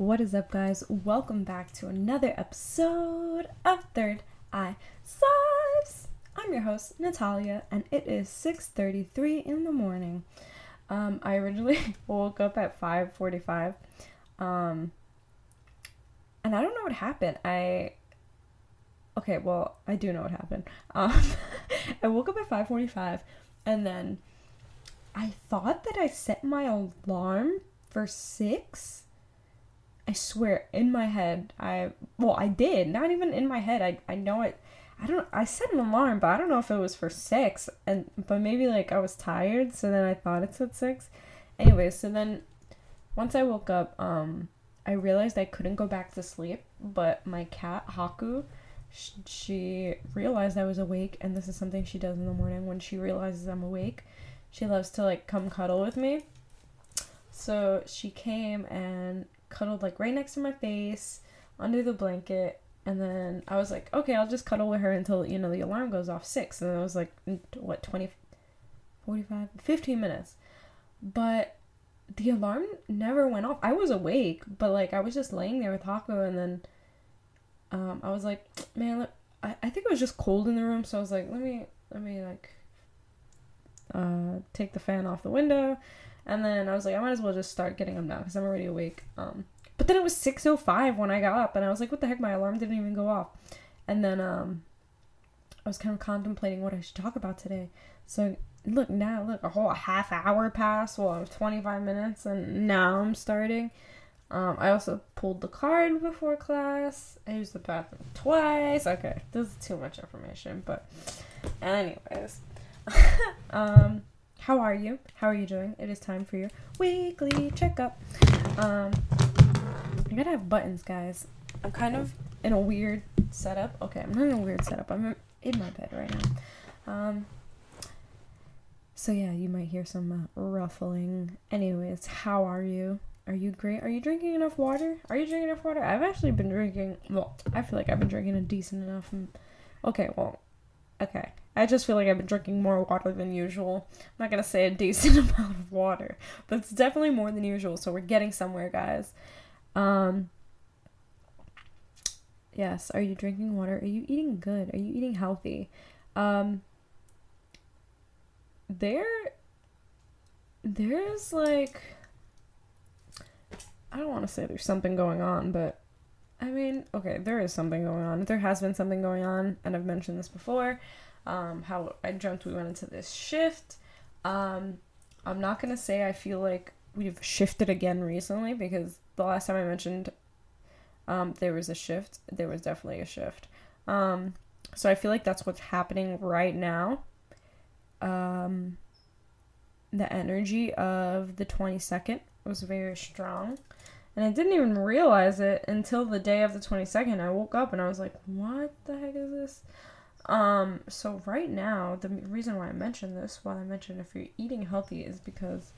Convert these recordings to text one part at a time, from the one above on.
What is up, guys? Welcome back to another episode of Third Eye Sives. I'm your host Natalia, and it is 6:33 in the morning. Um, I originally woke up at 5:45, um, and I don't know what happened. I okay, well, I do know what happened. Um, I woke up at 5:45, and then I thought that I set my alarm for six. I swear, in my head, I well, I did. Not even in my head. I I know it. I don't. I set an alarm, but I don't know if it was for six. And but maybe like I was tired, so then I thought it said six. Anyway, so then once I woke up, um, I realized I couldn't go back to sleep. But my cat Haku, sh- she realized I was awake, and this is something she does in the morning when she realizes I'm awake. She loves to like come cuddle with me. So she came and cuddled like right next to my face under the blanket and then I was like, okay, I'll just cuddle with her until, you know, the alarm goes off 6. And I was like, what, 20, 45, 15 minutes. But the alarm never went off. I was awake, but like I was just laying there with Haku and then um, I was like, man, I, I think it was just cold in the room. So I was like, let me, let me like uh, take the fan off the window. And then I was like, I might as well just start getting up now because I'm already awake. Um, but then it was 6:05 when I got up, and I was like, "What the heck? My alarm didn't even go off." And then um, I was kind of contemplating what I should talk about today. So look now, look, a whole half hour passed. Well, 25 minutes, and now I'm starting. Um, I also pulled the card before class. I used the bathroom twice. Okay, this is too much information, but anyways, um, how are you? How are you doing? It is time for your weekly checkup. Um, I gotta have buttons, guys. I'm kind of in a weird setup. Okay, I'm not in a weird setup. I'm in my bed right now. Um. So yeah, you might hear some uh, ruffling. Anyways, how are you? Are you great? Are you drinking enough water? Are you drinking enough water? I've actually been drinking. Well, I feel like I've been drinking a decent enough. Okay, well, okay. I just feel like I've been drinking more water than usual. I'm not gonna say a decent amount of water, but it's definitely more than usual. So we're getting somewhere, guys. Um, yes, are you drinking water? Are you eating good? Are you eating healthy? Um, there, there's like, I don't want to say there's something going on, but I mean, okay, there is something going on. There has been something going on, and I've mentioned this before. Um, how I dreamt we went into this shift. Um, I'm not gonna say I feel like we've shifted again recently because the last time I mentioned um, there was a shift, there was definitely a shift. Um, so I feel like that's what's happening right now. Um, the energy of the 22nd was very strong. And I didn't even realize it until the day of the 22nd. I woke up and I was like, what the heck is this? Um, so right now, the reason why I mentioned this, why I mentioned if you're eating healthy, is because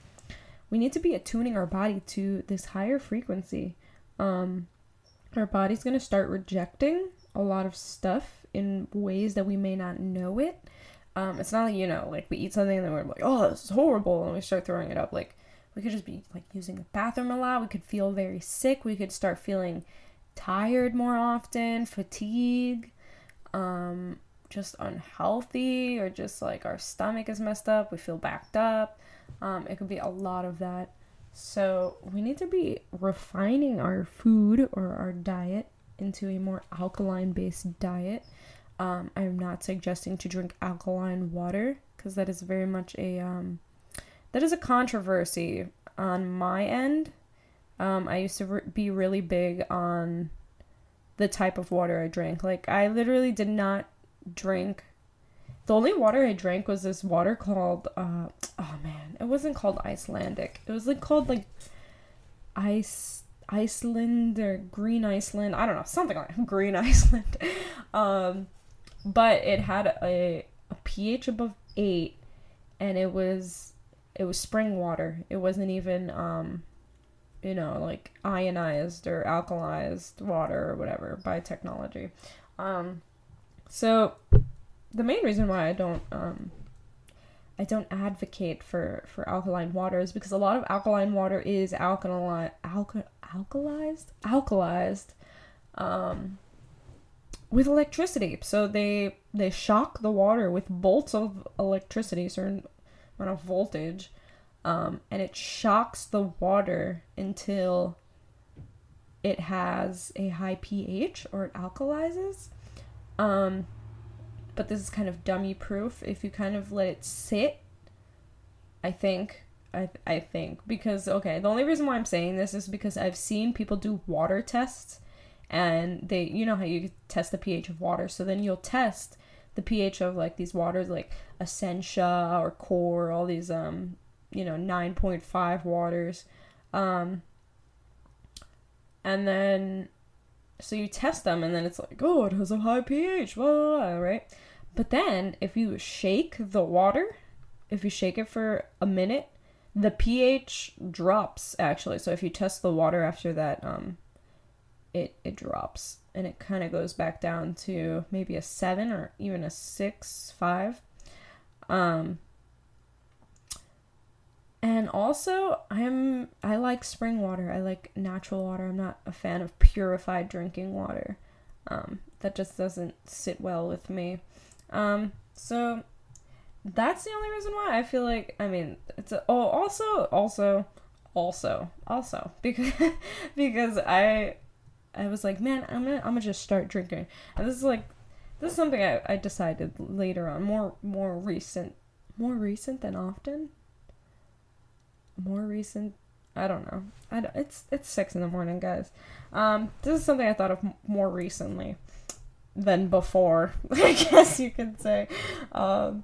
we need to be attuning our body to this higher frequency. Um, our body's going to start rejecting a lot of stuff in ways that we may not know it. Um, it's not like, you know, like we eat something and then we're like, oh, this is horrible, and we start throwing it up. Like, we could just be like using the bathroom a lot. We could feel very sick. We could start feeling tired more often, fatigue, um, just unhealthy, or just like our stomach is messed up. We feel backed up. Um, it could be a lot of that. So we need to be refining our food or our diet into a more alkaline based diet. Um, I'm not suggesting to drink alkaline water because that is very much a um, that is a controversy on my end. Um, I used to re- be really big on the type of water I drank. Like I literally did not drink the only water I drank was this water called uh oh man, it wasn't called Icelandic. It was like called like ice Iceland or Green Iceland. I don't know, something like Green Iceland. um but it had a, a pH above 8 and it was it was spring water. It wasn't even um you know, like ionized or alkalized water or whatever by technology. Um so the main reason why I don't um I don't advocate for for alkaline water is because a lot of alkaline water is alkaline alka, alkalized alkalized um, with electricity. So they they shock the water with bolts of electricity, certain amount of voltage, um, and it shocks the water until it has a high pH or it alkalizes. Um, but this is kind of dummy proof. If you kind of let it sit, I think I I think because okay, the only reason why I'm saying this is because I've seen people do water tests and they you know how you test the pH of water, so then you'll test the pH of like these waters like Essentia or Core, all these um you know 9.5 waters. Um and then so you test them and then it's like, "Oh, it has a high pH." Blah, blah, blah, right? But then if you shake the water, if you shake it for a minute, the pH drops actually. So if you test the water after that, um, it it drops and it kind of goes back down to maybe a seven or even a six, five. Um, and also, I'm I like spring water. I like natural water. I'm not a fan of purified drinking water. Um, that just doesn't sit well with me. Um, so that's the only reason why I feel like I mean it's a, oh also also also also because because I I was like man I'm gonna I'm gonna just start drinking. And this is like this is something I, I decided later on more more recent more recent than often? More recent? I don't know. I don't, it's it's six in the morning guys. Um this is something I thought of more recently than before I guess you could say. Um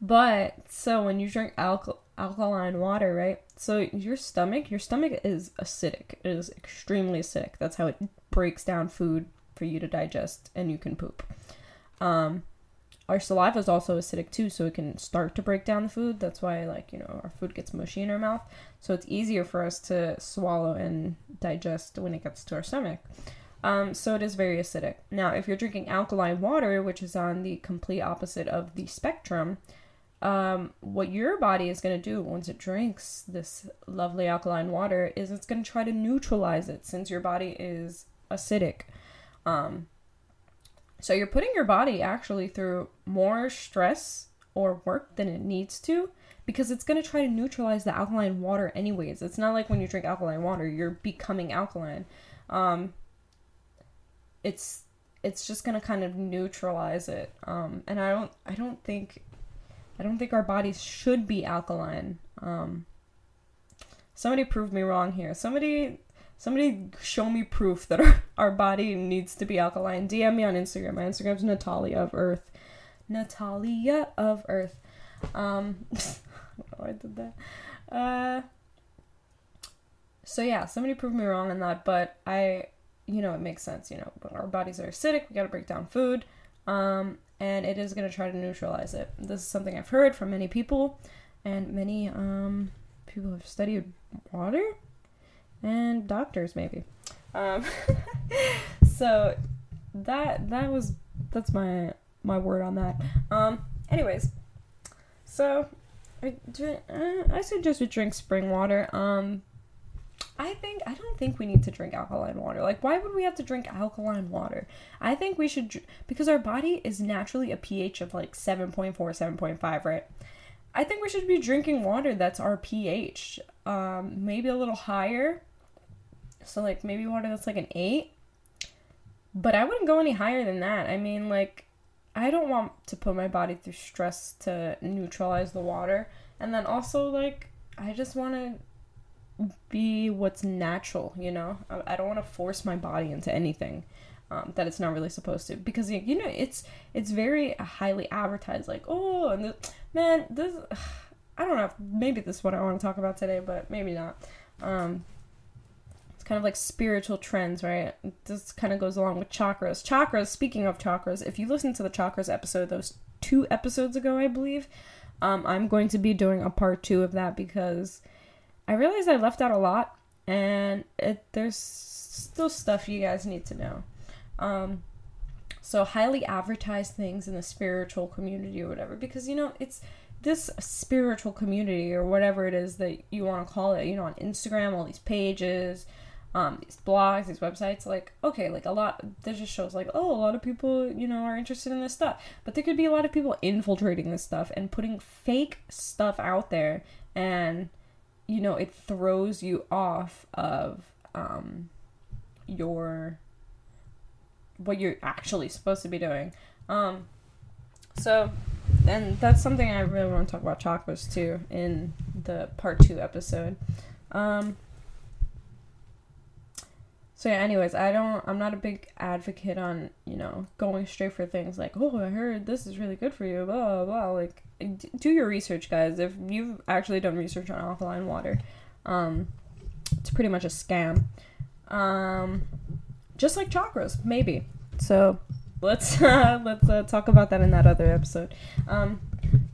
but so when you drink alcal- alkaline water, right? So your stomach, your stomach is acidic. It is extremely acidic. That's how it breaks down food for you to digest and you can poop. Um, our saliva is also acidic too, so it can start to break down the food. That's why, like, you know, our food gets mushy in our mouth. So it's easier for us to swallow and digest when it gets to our stomach. Um, so it is very acidic. Now, if you're drinking alkaline water, which is on the complete opposite of the spectrum, um, what your body is going to do once it drinks this lovely alkaline water is it's going to try to neutralize it since your body is acidic. Um, so you're putting your body actually through more stress or work than it needs to because it's going to try to neutralize the alkaline water anyways. It's not like when you drink alkaline water, you're becoming alkaline. Um, it's it's just going to kind of neutralize it. Um, and I don't I don't think I don't think our bodies should be alkaline. Um, somebody prove me wrong here. Somebody somebody show me proof that our, our body needs to be alkaline. DM me on Instagram. My Instagram's Natalia of Earth. Natalia of Earth. Um I did that. Uh so yeah, somebody prove me wrong on that, but I you know, it makes sense, you know, our bodies are acidic, we gotta break down food. Um, and it is going to try to neutralize it. This is something I've heard from many people, and many um, people have studied water, and doctors maybe. Um, so that that was that's my my word on that. Um, anyways, so I, I suggest you drink spring water. Um, I think I don't think we need to drink alkaline water. Like why would we have to drink alkaline water? I think we should because our body is naturally a pH of like 7.4, 7.5, right? I think we should be drinking water that's our pH. Um maybe a little higher. So like maybe water that's like an 8. But I wouldn't go any higher than that. I mean like I don't want to put my body through stress to neutralize the water. And then also like I just want to be what's natural, you know? I, I don't want to force my body into anything um, that it's not really supposed to. Because you know it's it's very highly advertised like oh and the, man this I don't know maybe this is what I want to talk about today but maybe not. Um, it's kind of like spiritual trends right? This kind of goes along with chakras. Chakras speaking of chakras if you listen to the chakras episode those two episodes ago I believe um, I'm going to be doing a part two of that because I realized I left out a lot, and it, there's still stuff you guys need to know. Um, so highly advertised things in the spiritual community or whatever, because you know it's this spiritual community or whatever it is that you want to call it, you know, on Instagram, all these pages, um, these blogs, these websites, like, okay, like a lot, that just shows like, oh, a lot of people, you know, are interested in this stuff. But there could be a lot of people infiltrating this stuff and putting fake stuff out there and, you know, it throws you off of, um, your, what you're actually supposed to be doing. Um, so, and that's something I really want to talk about chakras too in the part two episode. Um, so yeah, anyways, I don't I'm not a big advocate on, you know, going straight for things like, "Oh, I heard this is really good for you." blah blah. blah. Like do your research, guys. If you've actually done research on alkaline water, um it's pretty much a scam. Um just like chakras, maybe. So, let's uh, let's uh, talk about that in that other episode. Um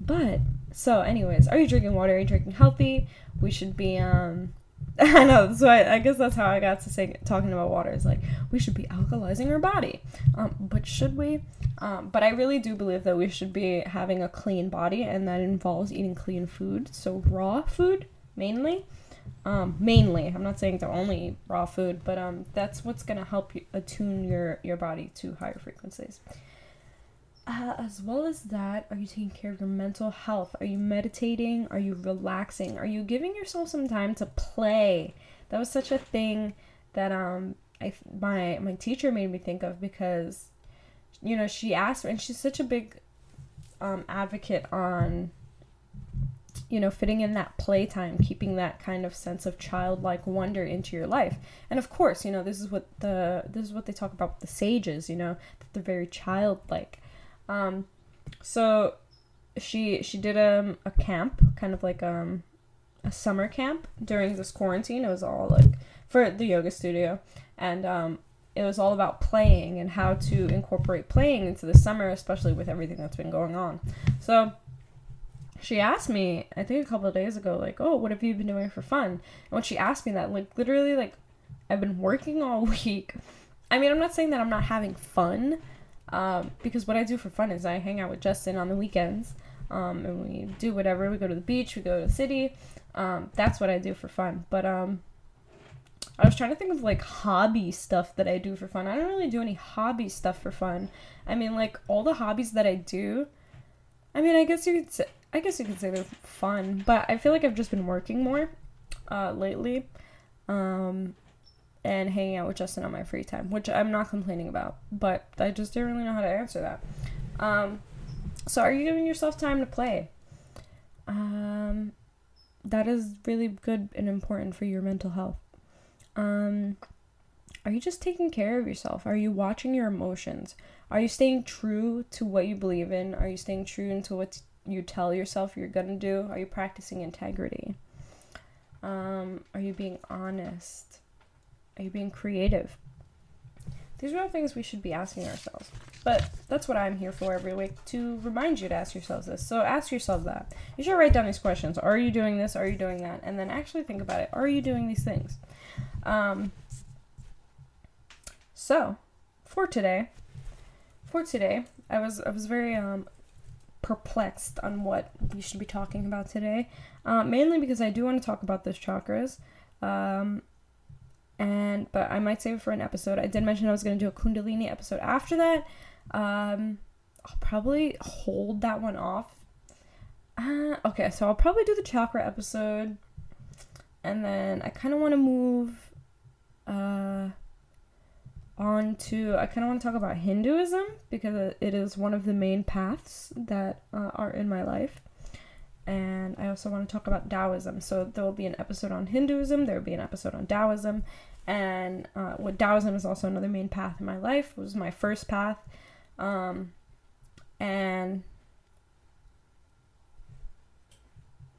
but so anyways, are you drinking water? Are you drinking healthy? We should be um I know. So I, I, guess that's how I got to say talking about water is like we should be alkalizing our body, um, but should we? Um, but I really do believe that we should be having a clean body, and that involves eating clean food. So raw food mainly, um, mainly. I'm not saying to only eat raw food, but um, that's what's gonna help you attune your your body to higher frequencies. Uh, as well as that, are you taking care of your mental health? Are you meditating? Are you relaxing? Are you giving yourself some time to play? That was such a thing that um I my my teacher made me think of because you know she asked and she's such a big um, advocate on you know fitting in that playtime keeping that kind of sense of childlike wonder into your life and of course you know this is what the this is what they talk about with the sages you know that they're very childlike um, so she she did a, um, a camp, kind of like um a summer camp during this quarantine. It was all like for the yoga studio, and um, it was all about playing and how to incorporate playing into the summer, especially with everything that's been going on. So she asked me, I think a couple of days ago, like, "Oh, what have you been doing for fun?" And when she asked me that, like, literally, like, I've been working all week. I mean, I'm not saying that I'm not having fun, um, because what I do for fun is I hang out with Justin on the weekends, um, and we do whatever. We go to the beach, we go to the city. Um, that's what I do for fun. But um, I was trying to think of like hobby stuff that I do for fun. I don't really do any hobby stuff for fun. I mean, like all the hobbies that I do. I mean, I guess you could say, I guess you could say they're fun, but I feel like I've just been working more uh, lately. Um, and hanging out with Justin on my free time, which I'm not complaining about, but I just didn't really know how to answer that. Um, so, are you giving yourself time to play? Um, that is really good and important for your mental health. Um, are you just taking care of yourself? Are you watching your emotions? Are you staying true to what you believe in? Are you staying true into what you tell yourself you're gonna do? Are you practicing integrity? Um, are you being honest? Are you being creative? These are all things we should be asking ourselves. But that's what I'm here for every week to remind you to ask yourselves this. So ask yourself that. You should write down these questions. Are you doing this? Are you doing that? And then actually think about it. Are you doing these things? Um, so for today, for today, I was I was very um, perplexed on what we should be talking about today. Uh, mainly because I do want to talk about those chakras. Um, and but I might save it for an episode. I did mention I was to do a Kundalini episode after that. Um, I'll probably hold that one off. Uh, okay, so I'll probably do the chakra episode, and then I kind of want to move uh, on to. I kind of want to talk about Hinduism because it is one of the main paths that uh, are in my life and I also want to talk about Taoism. So there will be an episode on Hinduism, there will be an episode on Taoism, and uh, what Taoism is also another main path in my life. It was my first path, um, and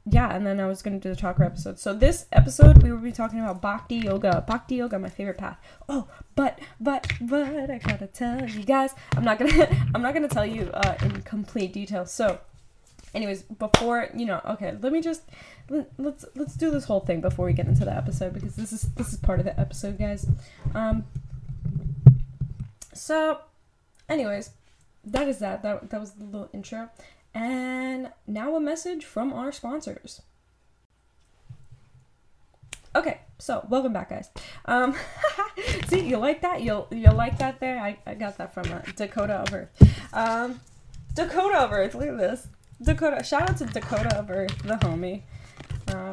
yeah, and then I was gonna do the chakra episode. So this episode we will be talking about Bhakti Yoga. Bhakti Yoga, my favorite path. Oh, but but but I gotta tell you guys, I'm not gonna I'm not gonna tell you uh, in complete detail. So anyways before you know okay let me just let, let's let's do this whole thing before we get into the episode because this is this is part of the episode guys um so anyways that is that that, that was the little intro And now a message from our sponsors. Okay, so welcome back, guys. Um, see, you like that? You'll you'll like that there? I, I got that from uh, Dakota of Earth. Um, Dakota of Earth. Look at this. Dakota. Shout out to Dakota Earth, the homie. Um,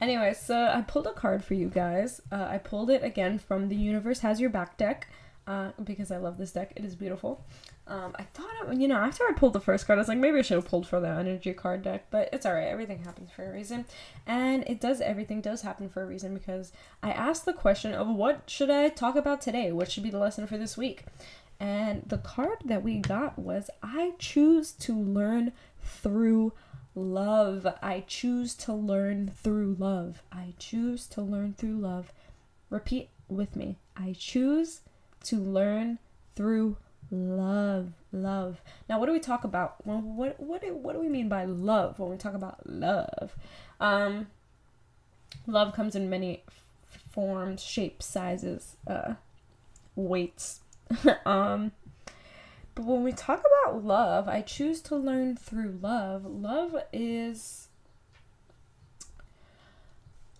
anyway, so I pulled a card for you guys. Uh, I pulled it again from the Universe Has Your Back deck uh, because I love this deck. It is beautiful. Um, I thought, it, you know, after I pulled the first card, I was like, maybe I should have pulled for the energy card deck, but it's alright. Everything happens for a reason. And it does, everything does happen for a reason because I asked the question of what should I talk about today? What should be the lesson for this week? And the card that we got was I choose to learn through love. I choose to learn through love. I choose to learn through love. Repeat with me. I choose to learn through love love now what do we talk about well, what what do, what do we mean by love when we talk about love um love comes in many forms shapes sizes uh weights um but when we talk about love i choose to learn through love. Love is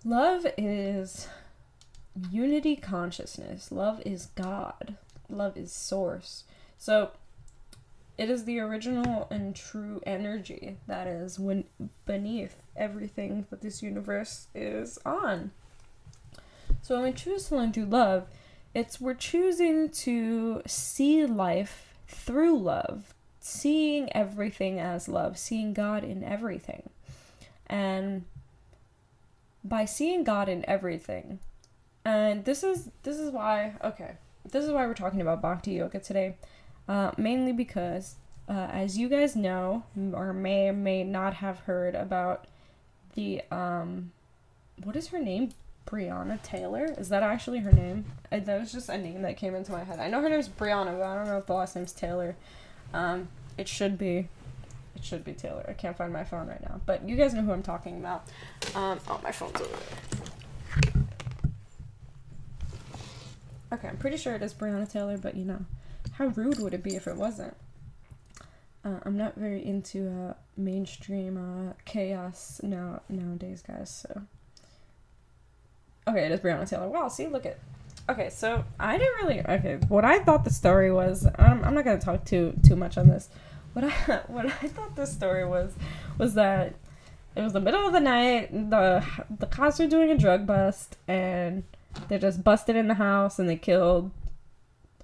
love is unity consciousness. Love is god. Love is source. So it is the original and true energy that is when beneath everything that this universe is on. So when we choose to learn through love, it's we're choosing to see life through love, seeing everything as love, seeing God in everything. And by seeing God in everything, and this is this is why okay, this is why we're talking about bhakti yoga today uh, mainly because, uh, as you guys know, or may or may not have heard about the, um, what is her name? Breonna Taylor? Is that actually her name? I, that was just a name that came into my head. I know her name's Brianna, but I don't know if the last name's Taylor. Um, it should be. It should be Taylor. I can't find my phone right now. But you guys know who I'm talking about. Um, oh, my phone's over there. Okay, I'm pretty sure it is Brianna Taylor, but you know. How rude would it be if it wasn't? Uh, I'm not very into uh, mainstream uh, chaos now nowadays, guys. So, okay, it is Breonna Taylor. Wow, see, look at. Okay, so I didn't really. Okay, what I thought the story was. Um, I'm not gonna talk too too much on this. What I what I thought the story was was that it was the middle of the night. The the cops were doing a drug bust, and they just busted in the house and they killed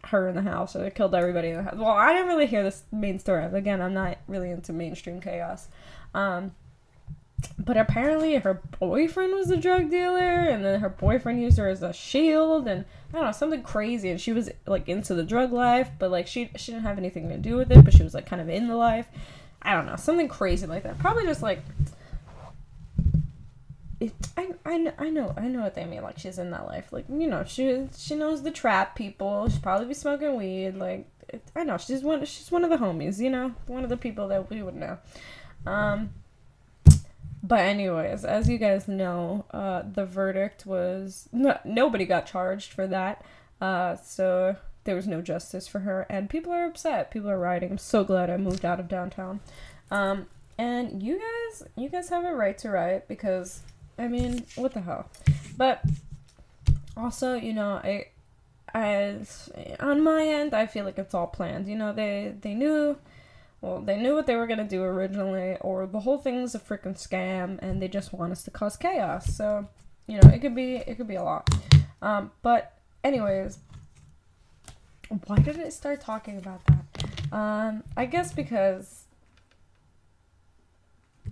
her in the house or they killed everybody in the house. Well, I didn't really hear this main story. Again, I'm not really into mainstream chaos. Um, but apparently her boyfriend was a drug dealer and then her boyfriend used her as a shield and I don't know, something crazy and she was like into the drug life, but like she she didn't have anything to do with it, but she was like kind of in the life. I don't know, something crazy like that. Probably just like it, I, I, I know I know what they mean. Like she's in that life. Like you know she she knows the trap people. She'd probably be smoking weed. Like it, I know she's one she's one of the homies. You know one of the people that we would know. Um. But anyways, as you guys know, uh, the verdict was no, nobody got charged for that. Uh, so there was no justice for her, and people are upset. People are rioting. I'm so glad I moved out of downtown. Um, and you guys, you guys have a right to riot because I mean, what the hell? But also, you know, I, I, on my end, I feel like it's all planned. You know, they they knew, well, they knew what they were gonna do originally, or the whole thing's a freaking scam, and they just want us to cause chaos. So, you know, it could be it could be a lot. Um, but anyways, why did it start talking about that? Um, I guess because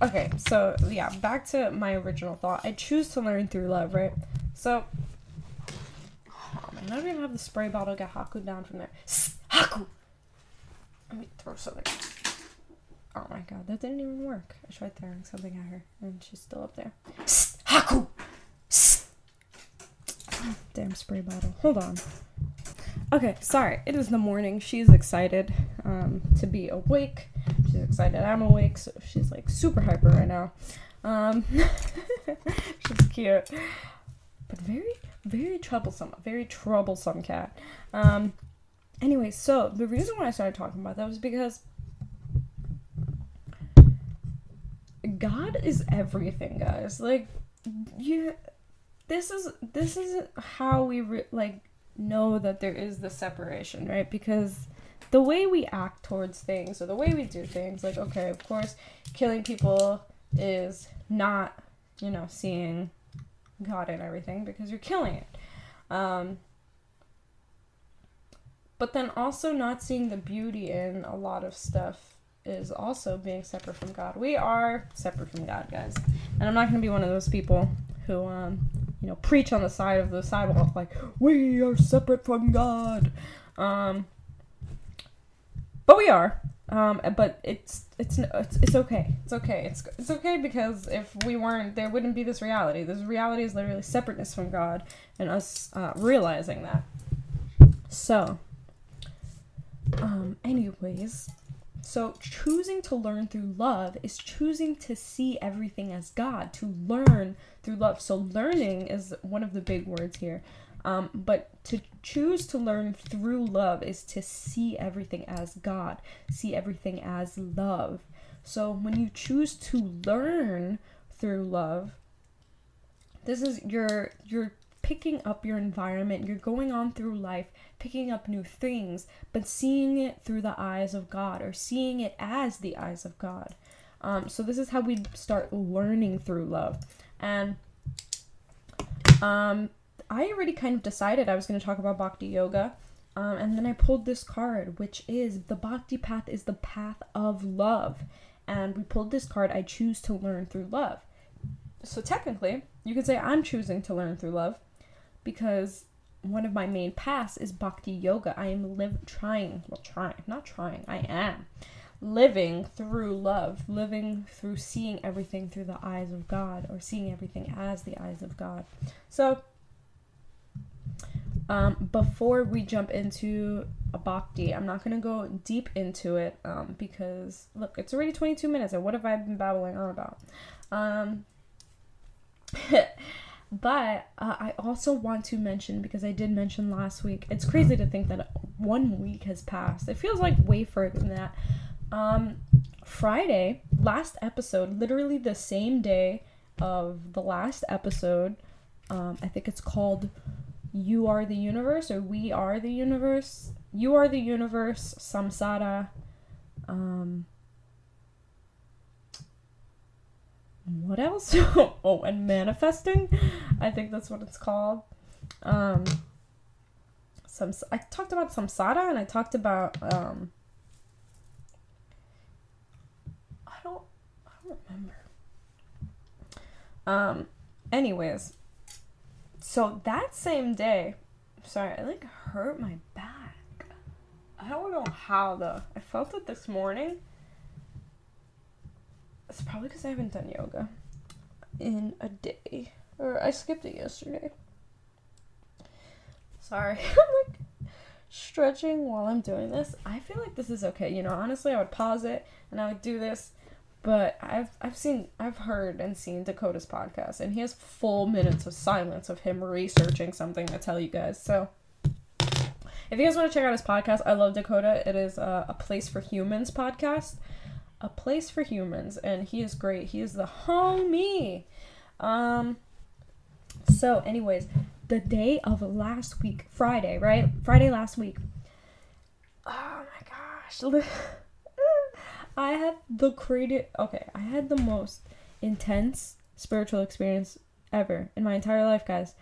okay, so yeah, back to my original thought. I choose to learn through love, right? So, oh man, I don't even have the spray bottle. Get Haku down from there. Haku. Let me throw something. Oh my god, that didn't even work. I tried throwing something at her, and she's still up there. Haku. Damn spray bottle. Hold on. Okay, sorry. It is the morning. She's excited um, to be awake. She's excited I'm awake, so she's like super hyper right now. Um, she's cute, but very, very troublesome. Very troublesome cat. Um, anyway, so the reason why I started talking about that was because is everything, guys. Like, you. This is this is how we re- like know that there is the separation, right? Because the way we act towards things or the way we do things, like okay, of course, killing people is not, you know, seeing God in everything because you're killing it. Um, but then also not seeing the beauty in a lot of stuff is also being separate from God. We are separate from God, guys. And I'm not going to be one of those people who, um, you know, preach on the side of the sidewalk like, we are separate from God. Um, but we are. Um, but it's, it's it's it's okay. It's okay. It's it's okay because if we weren't, there wouldn't be this reality. This reality is literally separateness from God, and us uh, realizing that. So, um, anyways, so choosing to learn through love is choosing to see everything as God, to learn through love. So learning is one of the big words here. Um, but to choose to learn through love is to see everything as God, see everything as love. So when you choose to learn through love, this is you're you're picking up your environment, you're going on through life, picking up new things, but seeing it through the eyes of God or seeing it as the eyes of God. Um, so this is how we start learning through love. And um, I already kind of decided I was going to talk about Bhakti Yoga. Um, and then I pulled this card, which is the Bhakti path is the path of love. And we pulled this card, I choose to learn through love. So technically, you could say I'm choosing to learn through love because one of my main paths is Bhakti Yoga. I am live trying, well, trying, not trying, I am living through love, living through seeing everything through the eyes of God or seeing everything as the eyes of God. So, um, before we jump into a bhakti, I'm not gonna go deep into it um, because look, it's already 22 minutes, and what have I been babbling on about? Um, but uh, I also want to mention because I did mention last week. It's crazy to think that one week has passed. It feels like way further than that. Um, Friday, last episode, literally the same day of the last episode. Um, I think it's called you are the universe or we are the universe you are the universe samsara um what else oh and manifesting i think that's what it's called um some i talked about samsara and i talked about um i don't i don't remember um anyways so that same day, sorry, I like hurt my back. I don't know how though. I felt it this morning. It's probably because I haven't done yoga in a day. Or I skipped it yesterday. Sorry. I'm like stretching while I'm doing this. I feel like this is okay. You know, honestly, I would pause it and I would do this but I've I've seen I've heard and seen Dakota's podcast and he has full minutes of silence of him researching something to tell you guys. So if you guys want to check out his podcast, I love Dakota. It is a, a place for humans podcast. A place for humans and he is great. He is the homie. Um so anyways, the day of last week, Friday, right? Friday last week. Oh my gosh. I had the crazy. Okay, I had the most intense spiritual experience ever in my entire life, guys.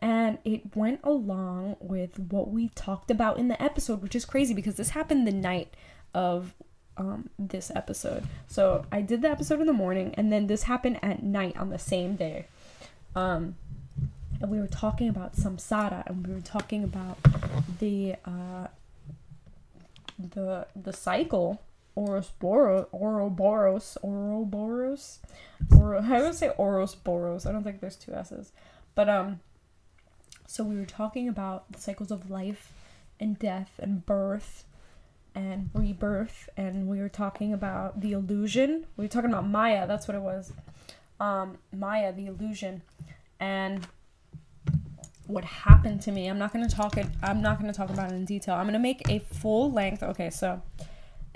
And it went along with what we talked about in the episode, which is crazy because this happened the night of um, this episode. So I did the episode in the morning, and then this happened at night on the same day. Um, and we were talking about samsara, and we were talking about the uh, the the cycle Ouroboros, Ouroboros, Ouroboros, or I would say Ouroboros. I don't think there's two S's, but um, so we were talking about the cycles of life and death and birth and rebirth, and we were talking about the illusion. We were talking about Maya. That's what it was. Um, Maya, the illusion, and what happened to me. I'm not gonna talk it. I'm not gonna talk about it in detail. I'm gonna make a full length. Okay, so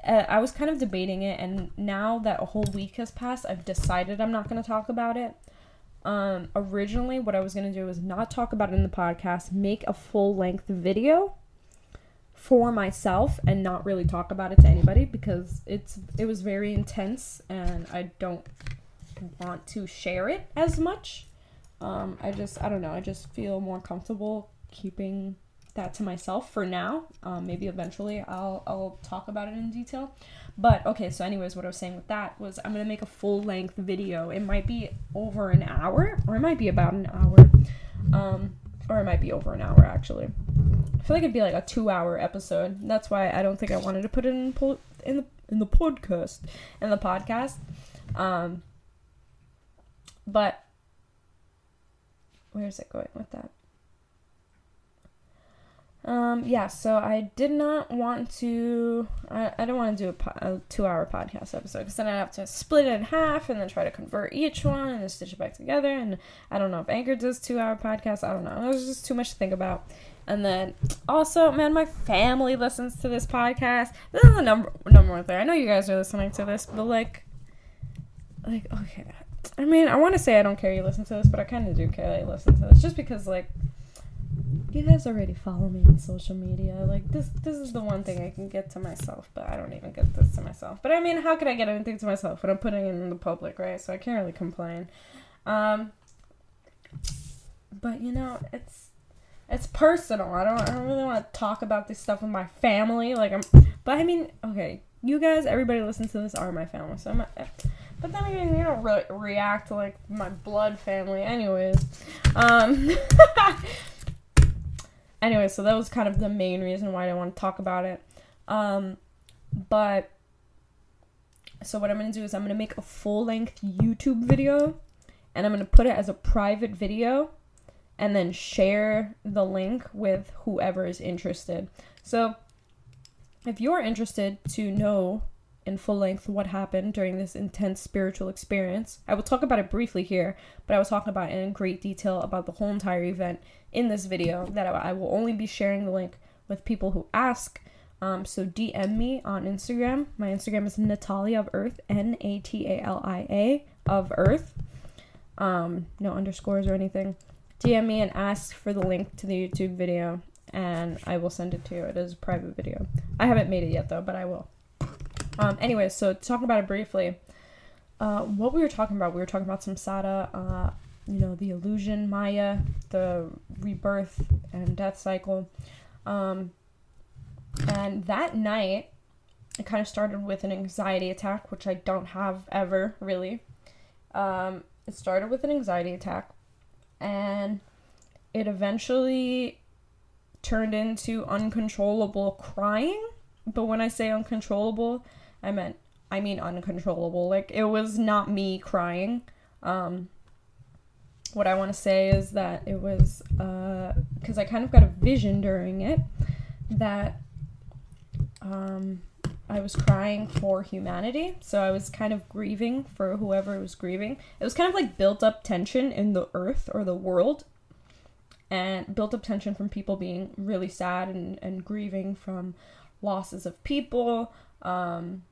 uh, I was kind of debating it, and now that a whole week has passed, I've decided I'm not to talk about it. Um, originally, what I was to do was not talk about it in the podcast, make a full length video for myself and not really talk about it to anybody because it's it was very intense and I don't want to share it as much. Um, I just I don't know. I just feel more comfortable keeping that to myself for now. Um, maybe eventually I'll I'll talk about it in detail. But okay, so anyways, what I was saying with that was I'm gonna make a full length video. It might be over an hour, or it might be about an hour, um, or it might be over an hour actually. I feel like it'd be like a two hour episode. That's why I don't think I wanted to put it in po- in the in the podcast in the podcast. Um, but where's it going with that? Um, yeah, so I did not want to. I, I don't want to do a, po- a two hour podcast episode because then I'd have to split it in half and then try to convert each one and then stitch it back together. And I don't know if Anchor does two hour podcasts. I don't know. It was just too much to think about. And then also, man, my family listens to this podcast. This is the number number one thing. I know you guys are listening to this, but like, like okay. I mean, I want to say I don't care you listen to this, but I kind of do care that you listen to this, just because like you guys already follow me on social media. Like this this is the one thing I can get to myself, but I don't even get this to myself. But I mean, how could I get anything to myself when I'm putting it in the public, right? So I can't really complain. Um but you know, it's it's personal. I don't I don't really want to talk about this stuff with my family. Like I'm but I mean, okay, you guys, everybody listens to this are my family. So I'm not, but then again, you don't really react to like my blood family anyways. Um anyway, so that was kind of the main reason why I want to talk about it. Um, but so what I'm gonna do is I'm gonna make a full length YouTube video, and I'm gonna put it as a private video, and then share the link with whoever is interested. So if you're interested to know in full length what happened during this intense spiritual experience. I will talk about it briefly here, but I was talking about in great detail about the whole entire event in this video that I will only be sharing the link with people who ask. Um, so DM me on Instagram. My Instagram is Natalia of Earth, N A T A L I A of Earth. Um, no underscores or anything. DM me and ask for the link to the YouTube video, and I will send it to you. It is a private video. I haven't made it yet though, but I will. Um, anyway, so talk about it briefly. Uh, what we were talking about, we were talking about samsara, uh, you know, the illusion, Maya, the rebirth and death cycle. Um, and that night, it kind of started with an anxiety attack, which I don't have ever really. Um, it started with an anxiety attack, and it eventually turned into uncontrollable crying. But when I say uncontrollable, I meant I mean uncontrollable. Like it was not me crying. Um, what I want to say is that it was because uh, I kind of got a vision during it that um, I was crying for humanity. So I was kind of grieving for whoever was grieving. It was kind of like built up tension in the earth or the world, and built up tension from people being really sad and, and grieving from losses of people. Um,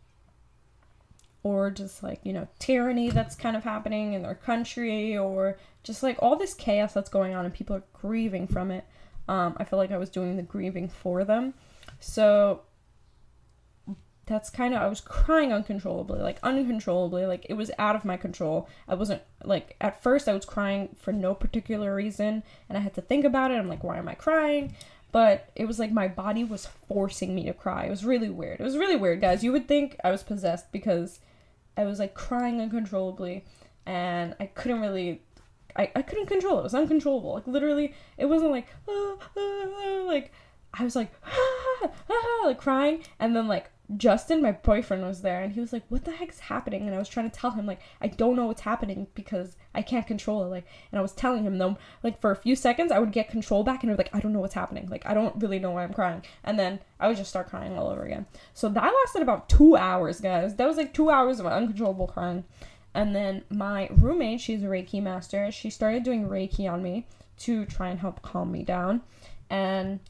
or just like you know tyranny that's kind of happening in their country or just like all this chaos that's going on and people are grieving from it um, i feel like i was doing the grieving for them so that's kind of i was crying uncontrollably like uncontrollably like it was out of my control i wasn't like at first i was crying for no particular reason and i had to think about it i'm like why am i crying but it was like my body was forcing me to cry. It was really weird. It was really weird, guys. You would think I was possessed because I was like crying uncontrollably and I couldn't really I, I couldn't control it. It was uncontrollable. Like literally it wasn't like ah, ah, ah, like I was like like crying and then like Justin, my boyfriend, was there and he was like, What the heck's happening? And I was trying to tell him, like, I don't know what's happening because I can't control it. Like, and I was telling him, though, like, for a few seconds, I would get control back and I was like, I don't know what's happening. Like, I don't really know why I'm crying. And then I would just start crying all over again. So that lasted about two hours, guys. That was like two hours of uncontrollable crying. And then my roommate, she's a Reiki master, she started doing Reiki on me to try and help calm me down. And,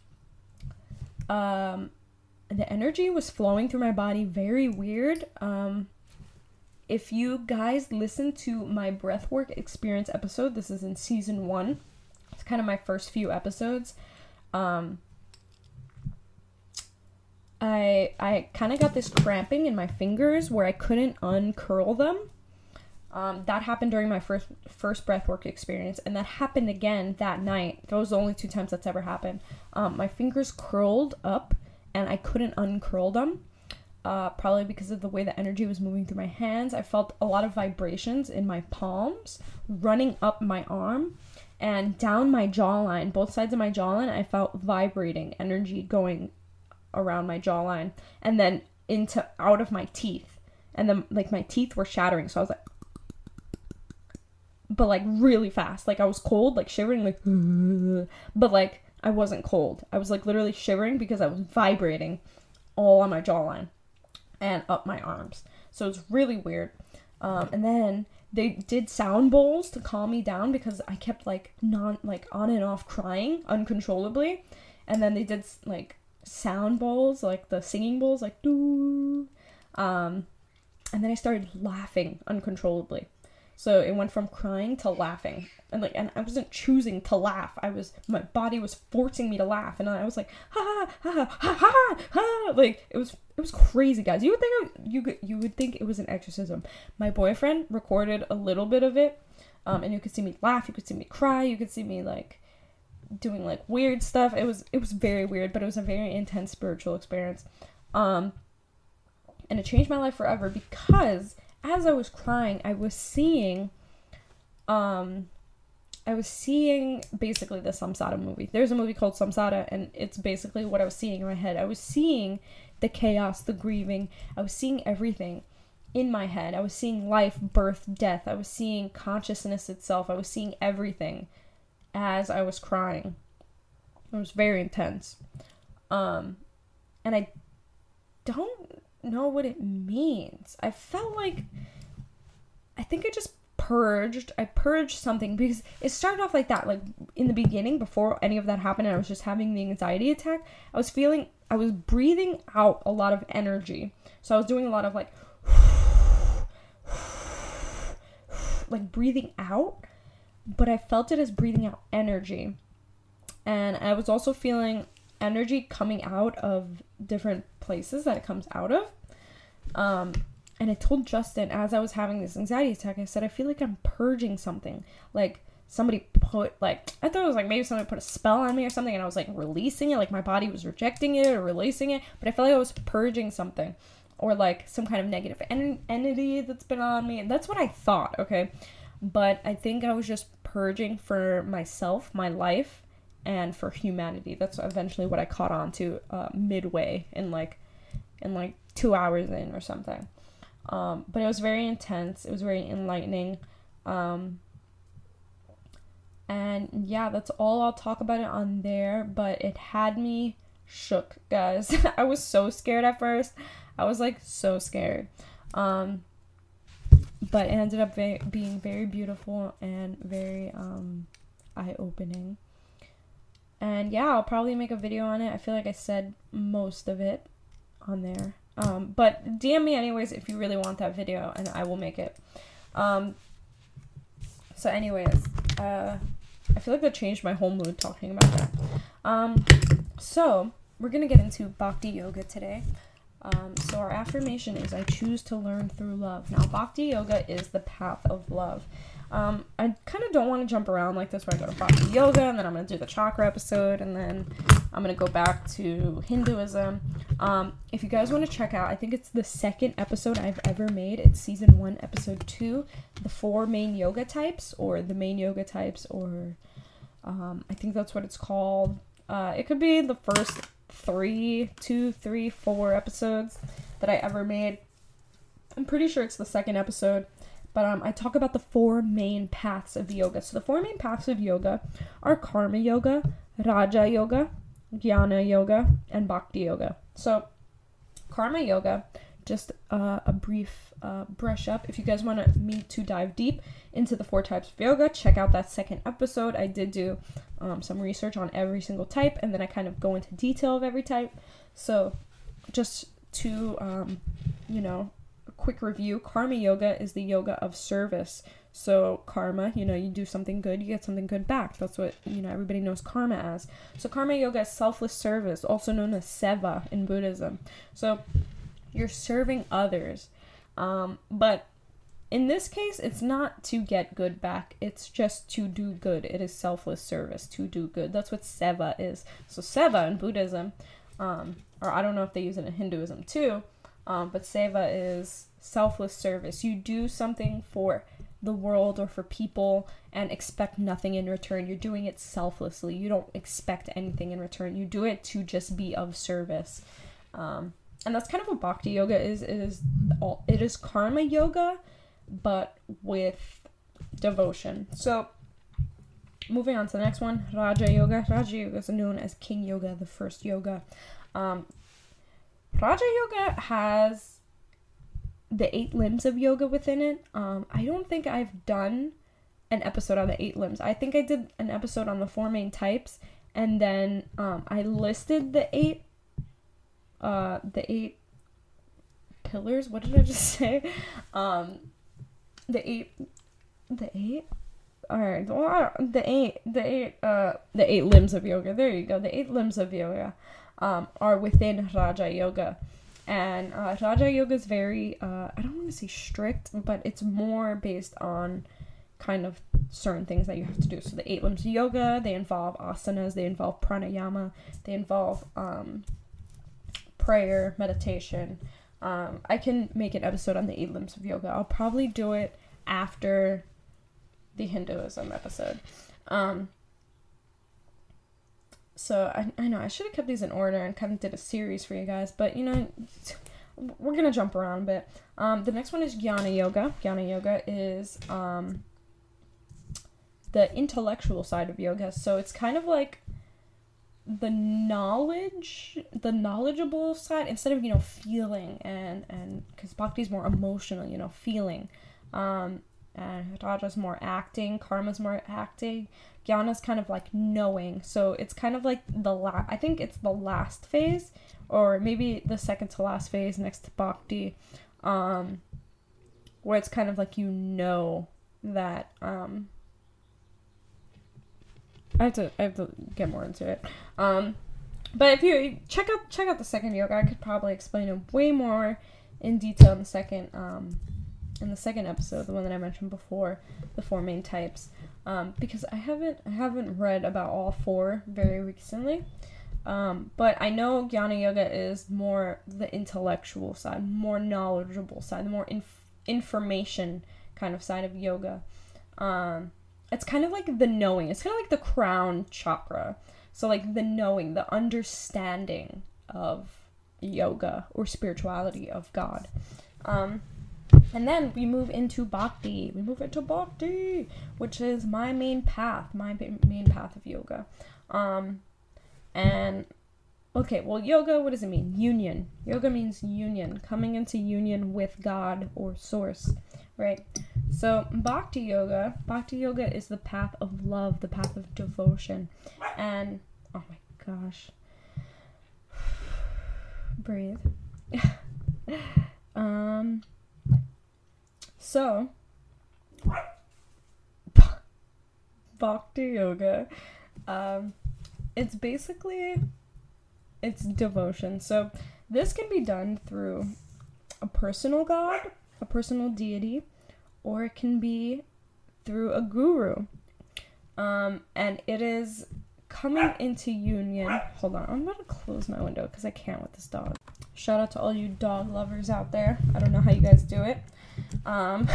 um, the energy was flowing through my body very weird. Um, if you guys listen to my breathwork experience episode, this is in season one. It's kind of my first few episodes. Um, I I kind of got this cramping in my fingers where I couldn't uncurl them. Um, that happened during my first first breathwork experience, and that happened again that night. Those are the only two times that's ever happened. Um, my fingers curled up, and I couldn't uncurl them uh, probably because of the way the energy was moving through my hands. I felt a lot of vibrations in my palms, running up my arm and down my jawline, both sides of my jawline. I felt vibrating energy going around my jawline and then into out of my teeth. And then, like, my teeth were shattering. So I was like, but like really fast. Like, I was cold, like shivering, like, but like, I wasn't cold. I was like literally shivering because I was vibrating all on my jawline and up my arms. So it's really weird. Um, and then they did sound bowls to calm me down because I kept like non like on and off crying uncontrollably. And then they did like sound bowls, like the singing bowls, like doo. Um, and then I started laughing uncontrollably. So it went from crying to laughing. And like and I wasn't choosing to laugh. I was my body was forcing me to laugh and I was like ha ha ha ha ha ha like it was it was crazy guys. You would think you you would think it was an exorcism. My boyfriend recorded a little bit of it. Um and you could see me laugh, you could see me cry, you could see me like doing like weird stuff. It was it was very weird, but it was a very intense spiritual experience. Um and it changed my life forever because as I was crying, I was seeing um I was seeing basically the Samsara movie. There's a movie called Samsara and it's basically what I was seeing in my head. I was seeing the chaos, the grieving. I was seeing everything in my head. I was seeing life, birth, death. I was seeing consciousness itself. I was seeing everything as I was crying. It was very intense. Um and I don't know what it means. I felt like I think I just purged. I purged something because it started off like that. Like in the beginning, before any of that happened, I was just having the anxiety attack. I was feeling, I was breathing out a lot of energy. So I was doing a lot of like, like breathing out, but I felt it as breathing out energy. And I was also feeling energy coming out of different places that it comes out of. Um, and I told Justin as I was having this anxiety attack, I said, I feel like I'm purging something. Like somebody put, like, I thought it was like maybe somebody put a spell on me or something, and I was like releasing it, like my body was rejecting it or releasing it, but I felt like I was purging something or like some kind of negative en- entity that's been on me. And that's what I thought, okay? But I think I was just purging for myself, my life, and for humanity. That's eventually what I caught on to uh, midway in like in like two hours in or something. Um, but it was very intense. It was very enlightening. Um, and yeah, that's all I'll talk about it on there. But it had me shook, guys. I was so scared at first. I was like so scared. Um, but it ended up being very beautiful and very um, eye opening. And yeah, I'll probably make a video on it. I feel like I said most of it on there. Um, but DM me anyways if you really want that video and I will make it. Um, so anyways, uh, I feel like that changed my whole mood talking about that. Um, so we're gonna get into Bhakti Yoga today. Um, so our affirmation is I choose to learn through love. Now Bhakti Yoga is the path of love. Um, I kind of don't want to jump around like this where I go to Bhakti Yoga and then I'm going to do the chakra episode and then I'm going to go back to Hinduism. Um, if you guys want to check out, I think it's the second episode I've ever made. It's season one, episode two, the four main yoga types or the main yoga types or um, I think that's what it's called. Uh, it could be the first three, two, three, four episodes that I ever made. I'm pretty sure it's the second episode. But um, I talk about the four main paths of yoga. So the four main paths of yoga are karma yoga, raja yoga, jnana yoga, and bhakti yoga. So karma yoga, just uh, a brief uh, brush up. If you guys want me to dive deep into the four types of yoga, check out that second episode. I did do um, some research on every single type, and then I kind of go into detail of every type. So just to, um, you know, quick review Karma Yoga is the yoga of service. So, karma, you know, you do something good, you get something good back. That's what, you know, everybody knows karma as. So, karma yoga is selfless service, also known as seva in Buddhism. So, you're serving others. Um, but in this case, it's not to get good back, it's just to do good. It is selfless service to do good. That's what seva is. So, seva in Buddhism, um, or I don't know if they use it in Hinduism too, um, but seva is selfless service. You do something for the world or for people and expect nothing in return. You're doing it selflessly. You don't expect anything in return. You do it to just be of service. Um, and that's kind of what bhakti yoga is. It is all it is karma yoga, but with devotion. So moving on to the next one, Raja Yoga. Raja Yoga is known as King Yoga, the first yoga. Um, Raja Yoga has the eight limbs of yoga within it. Um, I don't think I've done an episode on the eight limbs. I think I did an episode on the four main types, and then um, I listed the eight, uh, the eight pillars. What did I just say? Um, the eight, the eight. All right, the eight, the eight, uh, the eight limbs of yoga. There you go. The eight limbs of yoga, um, are within Raja Yoga and uh, Raja Yoga is very, uh, I don't want to say strict, but it's more based on kind of certain things that you have to do. So the eight limbs of yoga, they involve asanas, they involve pranayama, they involve um, prayer, meditation. Um, I can make an episode on the eight limbs of yoga. I'll probably do it after the Hinduism episode. Um, so I, I know I should have kept these in order and kind of did a series for you guys, but you know, we're gonna jump around a bit. Um, the next one is Jnana Yoga. Jnana Yoga is um, the intellectual side of yoga, so it's kind of like the knowledge, the knowledgeable side instead of you know feeling and and because bhakti is more emotional, you know, feeling. Um, and Raja's more acting, Karma's more acting. Jnana's kind of like knowing. So it's kind of like the last, I think it's the last phase, or maybe the second to last phase next to Bhakti, um, where it's kind of like you know that. Um, I have to I have to get more into it. Um, but if you check out check out the second yoga, I could probably explain it way more in detail in the second um, in the second episode, the one that I mentioned before, the four main types um, because I haven't I haven't read about all four very recently. Um, but I know Jnana Yoga is more the intellectual side, more knowledgeable side, the more inf- information kind of side of yoga. Um, it's kind of like the knowing. It's kind of like the crown chakra. So like the knowing, the understanding of yoga or spirituality of God. Um, and then we move into bhakti. We move into bhakti, which is my main path, my main path of yoga. Um, and okay, well, yoga, what does it mean? Union. Yoga means union, coming into union with God or source, right? So, bhakti yoga, bhakti yoga is the path of love, the path of devotion. And oh my gosh. Breathe. um so, Bhakti Yoga, um, it's basically it's devotion. So this can be done through a personal god, a personal deity, or it can be through a guru. Um, and it is coming into union. Hold on, I'm gonna close my window because I can't with this dog. Shout out to all you dog lovers out there. I don't know how you guys do it. Um,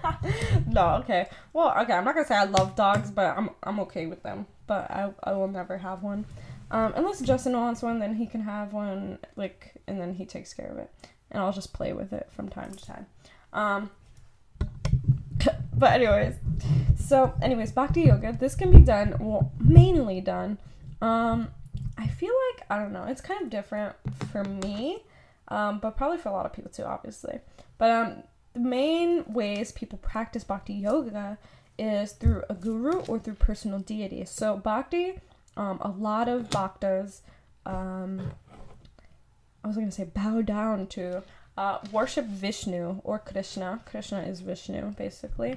no, okay. Well, okay. I'm not gonna say I love dogs, but I'm I'm okay with them. But I I will never have one. Um, unless Justin wants one, then he can have one. Like, and then he takes care of it, and I'll just play with it from time to time. Um, but anyways, so anyways, bhakti yoga. This can be done. Well, mainly done. Um, I feel like I don't know. It's kind of different for me. Um, but probably for a lot of people too, obviously. But um, the main ways people practice bhakti yoga is through a guru or through personal deities. So bhakti, um, a lot of bhaktas, um, I was gonna say bow down to, uh, worship Vishnu or Krishna. Krishna is Vishnu, basically.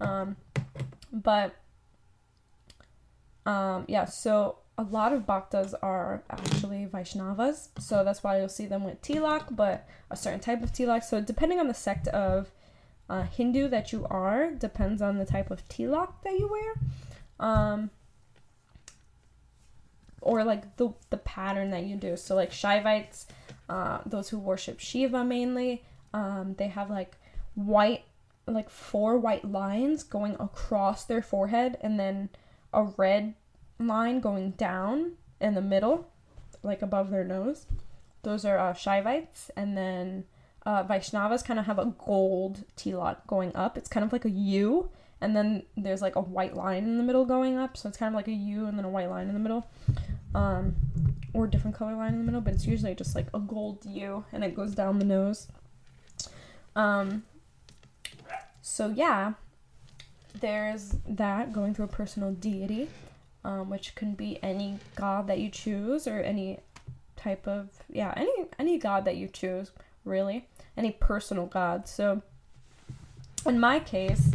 Um, but um, yeah, so a lot of bhaktas are actually Vaishnavas, so that's why you'll see them with tilak, but a certain type of tilak. So depending on the sect of uh, Hindu that you are, depends on the type of tilak that you wear, um, or like the the pattern that you do. So like Shaivites, uh, those who worship Shiva mainly, um, they have like white, like four white lines going across their forehead, and then a red line going down in the middle, like above their nose. Those are uh, Shaivites, and then uh, Vaishnavas kind of have a gold tilak going up. It's kind of like a U, and then there's like a white line in the middle going up. So it's kind of like a U and then a white line in the middle, um, or different color line in the middle. But it's usually just like a gold U, and it goes down the nose. Um. So yeah, there's that going through a personal deity, um, which can be any god that you choose or any type of yeah any any god that you choose really any personal god. So in my case,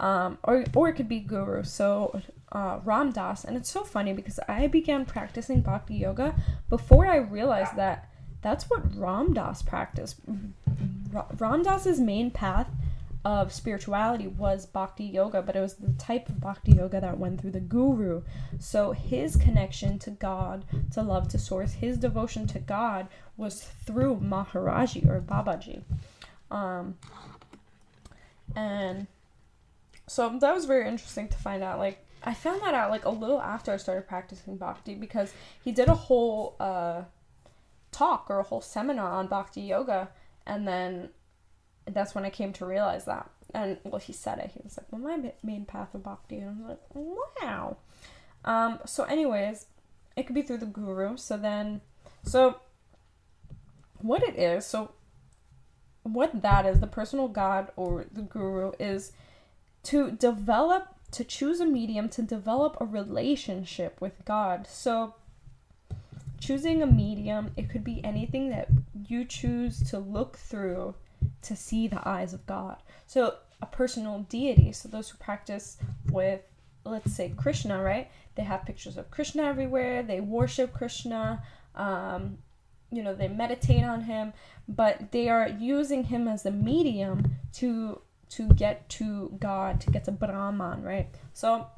um, or or it could be guru. So uh, Ram Dass, and it's so funny because I began practicing Bhakti yoga before I realized that that's what Ram Dass practiced. Ram Dass's main path of spirituality was bhakti yoga, but it was the type of bhakti yoga that went through the guru. So his connection to God, to love, to source, his devotion to God was through Maharaji or Babaji. Um, and so that was very interesting to find out. Like, I found that out like a little after I started practicing bhakti because he did a whole uh, talk or a whole seminar on bhakti yoga, and then that's when I came to realize that. And well, he said it. He was like, "Well, my main path of bhakti," and I was like, "Wow." Um. So, anyways, it could be through the guru. So then, so what it is. So, what that is, the personal god or the guru is to develop, to choose a medium to develop a relationship with God. So, choosing a medium, it could be anything that you choose to look through to see the eyes of God. So, a personal deity, so those who practice with, let's say, Krishna, right? They have pictures of Krishna everywhere, they worship Krishna, um, you know, they meditate on him, but they are using him as a medium to to get to God, to get to Brahman, right? So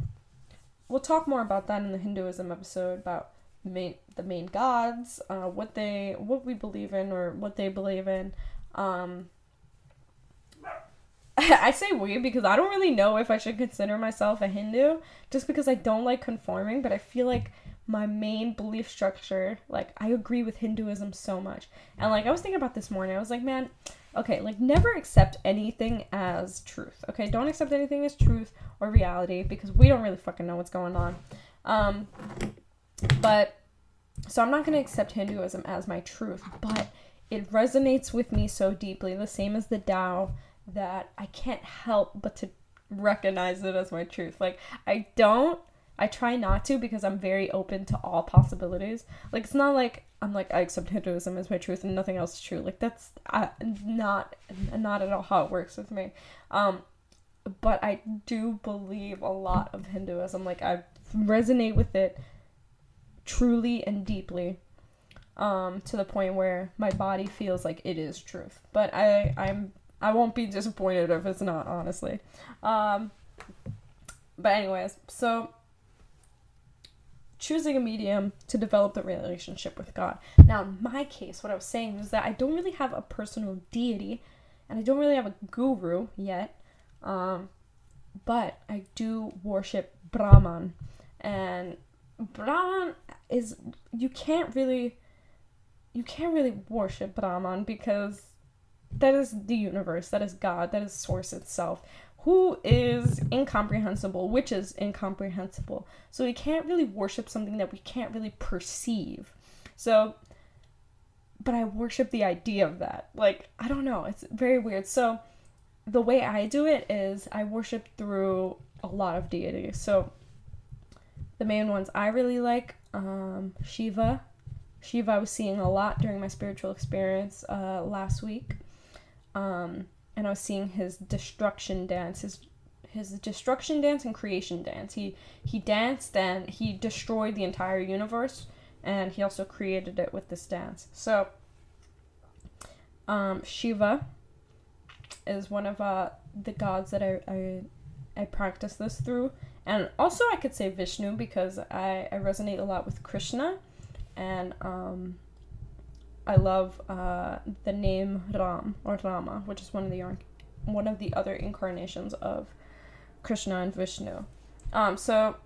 we'll talk more about that in the Hinduism episode about main the main gods, uh, what they what we believe in or what they believe in. Um, I say we because I don't really know if I should consider myself a Hindu just because I don't like conforming, but I feel like my main belief structure, like I agree with Hinduism so much. And like I was thinking about this morning, I was like, man, okay, like never accept anything as truth. Okay, don't accept anything as truth or reality because we don't really fucking know what's going on. Um but so I'm not going to accept Hinduism as my truth, but it resonates with me so deeply, the same as the Tao that I can't help but to recognize it as my truth. Like, I don't, I try not to because I'm very open to all possibilities. Like, it's not like I'm like, I accept Hinduism as my truth and nothing else is true. Like, that's uh, not, not at all how it works with me. Um, but I do believe a lot of Hinduism. Like, I resonate with it truly and deeply um, to the point where my body feels like it is truth. But I, I'm I won't be disappointed if it's not, honestly. Um, but anyways, so choosing a medium to develop the relationship with God. Now, in my case, what I was saying is that I don't really have a personal deity, and I don't really have a guru yet. Um, but I do worship Brahman, and Brahman is you can't really you can't really worship Brahman because that is the universe, that is God, that is source itself, who is incomprehensible, which is incomprehensible. So we can't really worship something that we can't really perceive. So but I worship the idea of that. Like, I don't know, it's very weird. So the way I do it is I worship through a lot of deities. So the main ones I really like um, Shiva, Shiva I was seeing a lot during my spiritual experience uh, last week. Um, and I was seeing his destruction dance, his his destruction dance and creation dance. He he danced and he destroyed the entire universe, and he also created it with this dance. So, um, Shiva is one of uh, the gods that I, I I practice this through, and also I could say Vishnu because I I resonate a lot with Krishna, and um, I love uh, the name Ram or Rama, which is one of the one of the other incarnations of Krishna and Vishnu. Um, so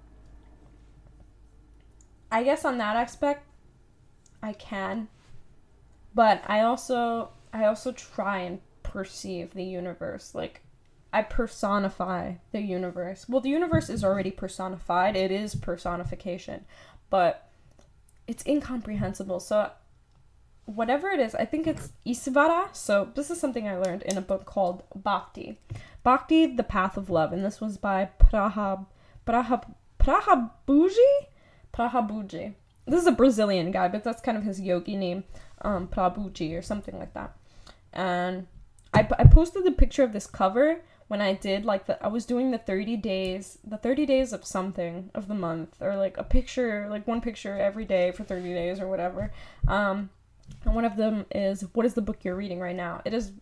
I guess on that aspect, I can, but I also I also try and perceive the universe like I personify the universe. Well, the universe is already personified. It is personification, but it's incomprehensible. So whatever it is, I think it's Isvara. So this is something I learned in a book called Bhakti. Bhakti, The Path of Love, and this was by Prahab Prahab Prahabhuji? Prahabhuji. This is a Brazilian guy, but that's kind of his yogi name, um, Prabhuji or something like that. And I, I posted the picture of this cover when I did like the I was doing the 30 days, the 30 days of something of the month or like a picture, like one picture every day for 30 days or whatever. Um and one of them is what is the book you're reading right now? It is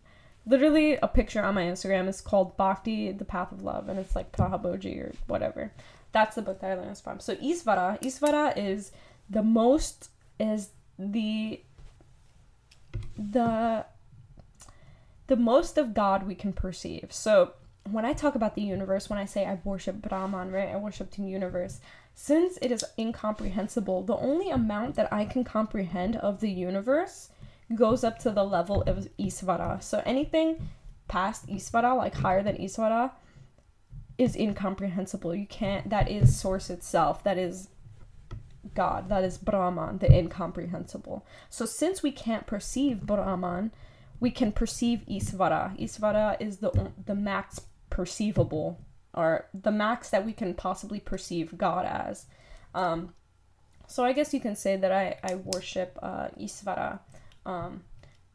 literally a picture on my Instagram. It's called Bhakti, The Path of Love, and it's like Prahabhuji or whatever. That's the book that I learned this from. So Isvara, Isvara is the most is the the the most of God we can perceive. So when I talk about the universe, when I say I worship Brahman, right? I worship the universe. Since it is incomprehensible, the only amount that I can comprehend of the universe goes up to the level of Isvara. So anything past Isvara, like higher than Isvara, is incomprehensible. You can't, that is source itself. That is God. That is Brahman, the incomprehensible. So since we can't perceive Brahman, we can perceive Isvara. Isvara is the the max perceivable or the max that we can possibly perceive God as. Um, so I guess you can say that I, I worship uh, Isvara, um,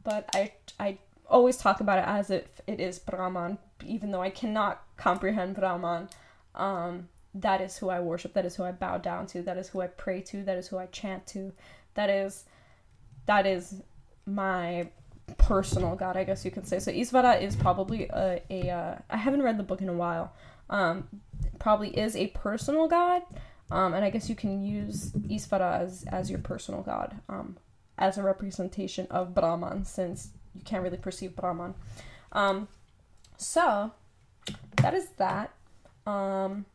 but I, I always talk about it as if it is Brahman, even though I cannot comprehend Brahman. Um, that is who I worship, that is who I bow down to, that is who I pray to, that is who I chant to, that is that is my personal god, I guess you could say. So Isvara is probably a, a uh, I haven't read the book in a while, um, probably is a personal god. Um, and I guess you can use Isvara as, as your personal god, um, as a representation of Brahman, since you can't really perceive Brahman. Um, so that is that. Um,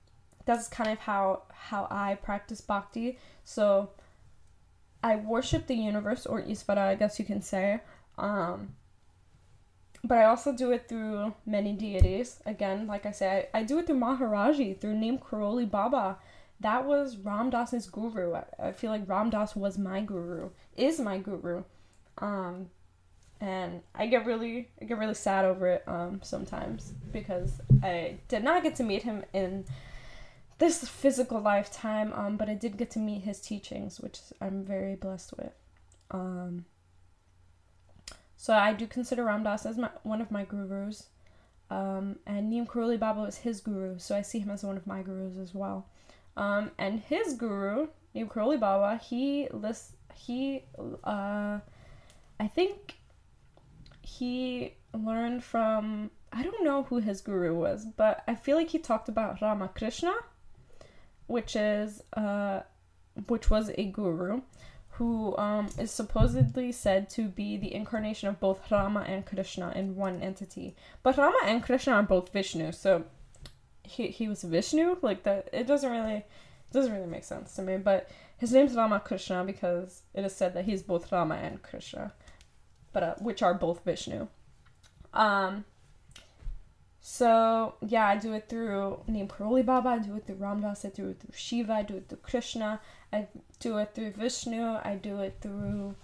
that's kind of how how I practice bhakti. So I worship the universe or Isvara, I guess you can say. Um, but I also do it through many deities. Again, like I said, I, I do it through Maharaji, through Neem Karoli Baba. That was Ram Dass's guru. I, I feel like Ram Dass was my guru, is my guru. Um, and I get really, I get really sad over it um, sometimes because I did not get to meet him in this physical lifetime, um, but I did get to meet his teachings, which I'm very blessed with. Um, so I do consider Ram Dass as my, one of my gurus. Um, and Neem Karoli Baba is his guru, so I see him as one of my gurus as well. Um, and his guru, Neem Karoli Baba, he lists, he, uh, I think he learned from, I don't know who his guru was, but I feel like he talked about Ramakrishna, which is, uh, which was a guru who um, is supposedly said to be the incarnation of both Rama and Krishna in one entity. But Rama and Krishna are both Vishnu, so he he was Vishnu. Like that, it doesn't really it doesn't really make sense to me. But his name's Rama Krishna because it is said that he's both Rama and Krishna, but uh, which are both Vishnu. Um. So yeah, I do it through Neem Karoli Baba, I do it through Ram Dass, I do it through Shiva, I do it through Krishna, I do it through Vishnu. I do it through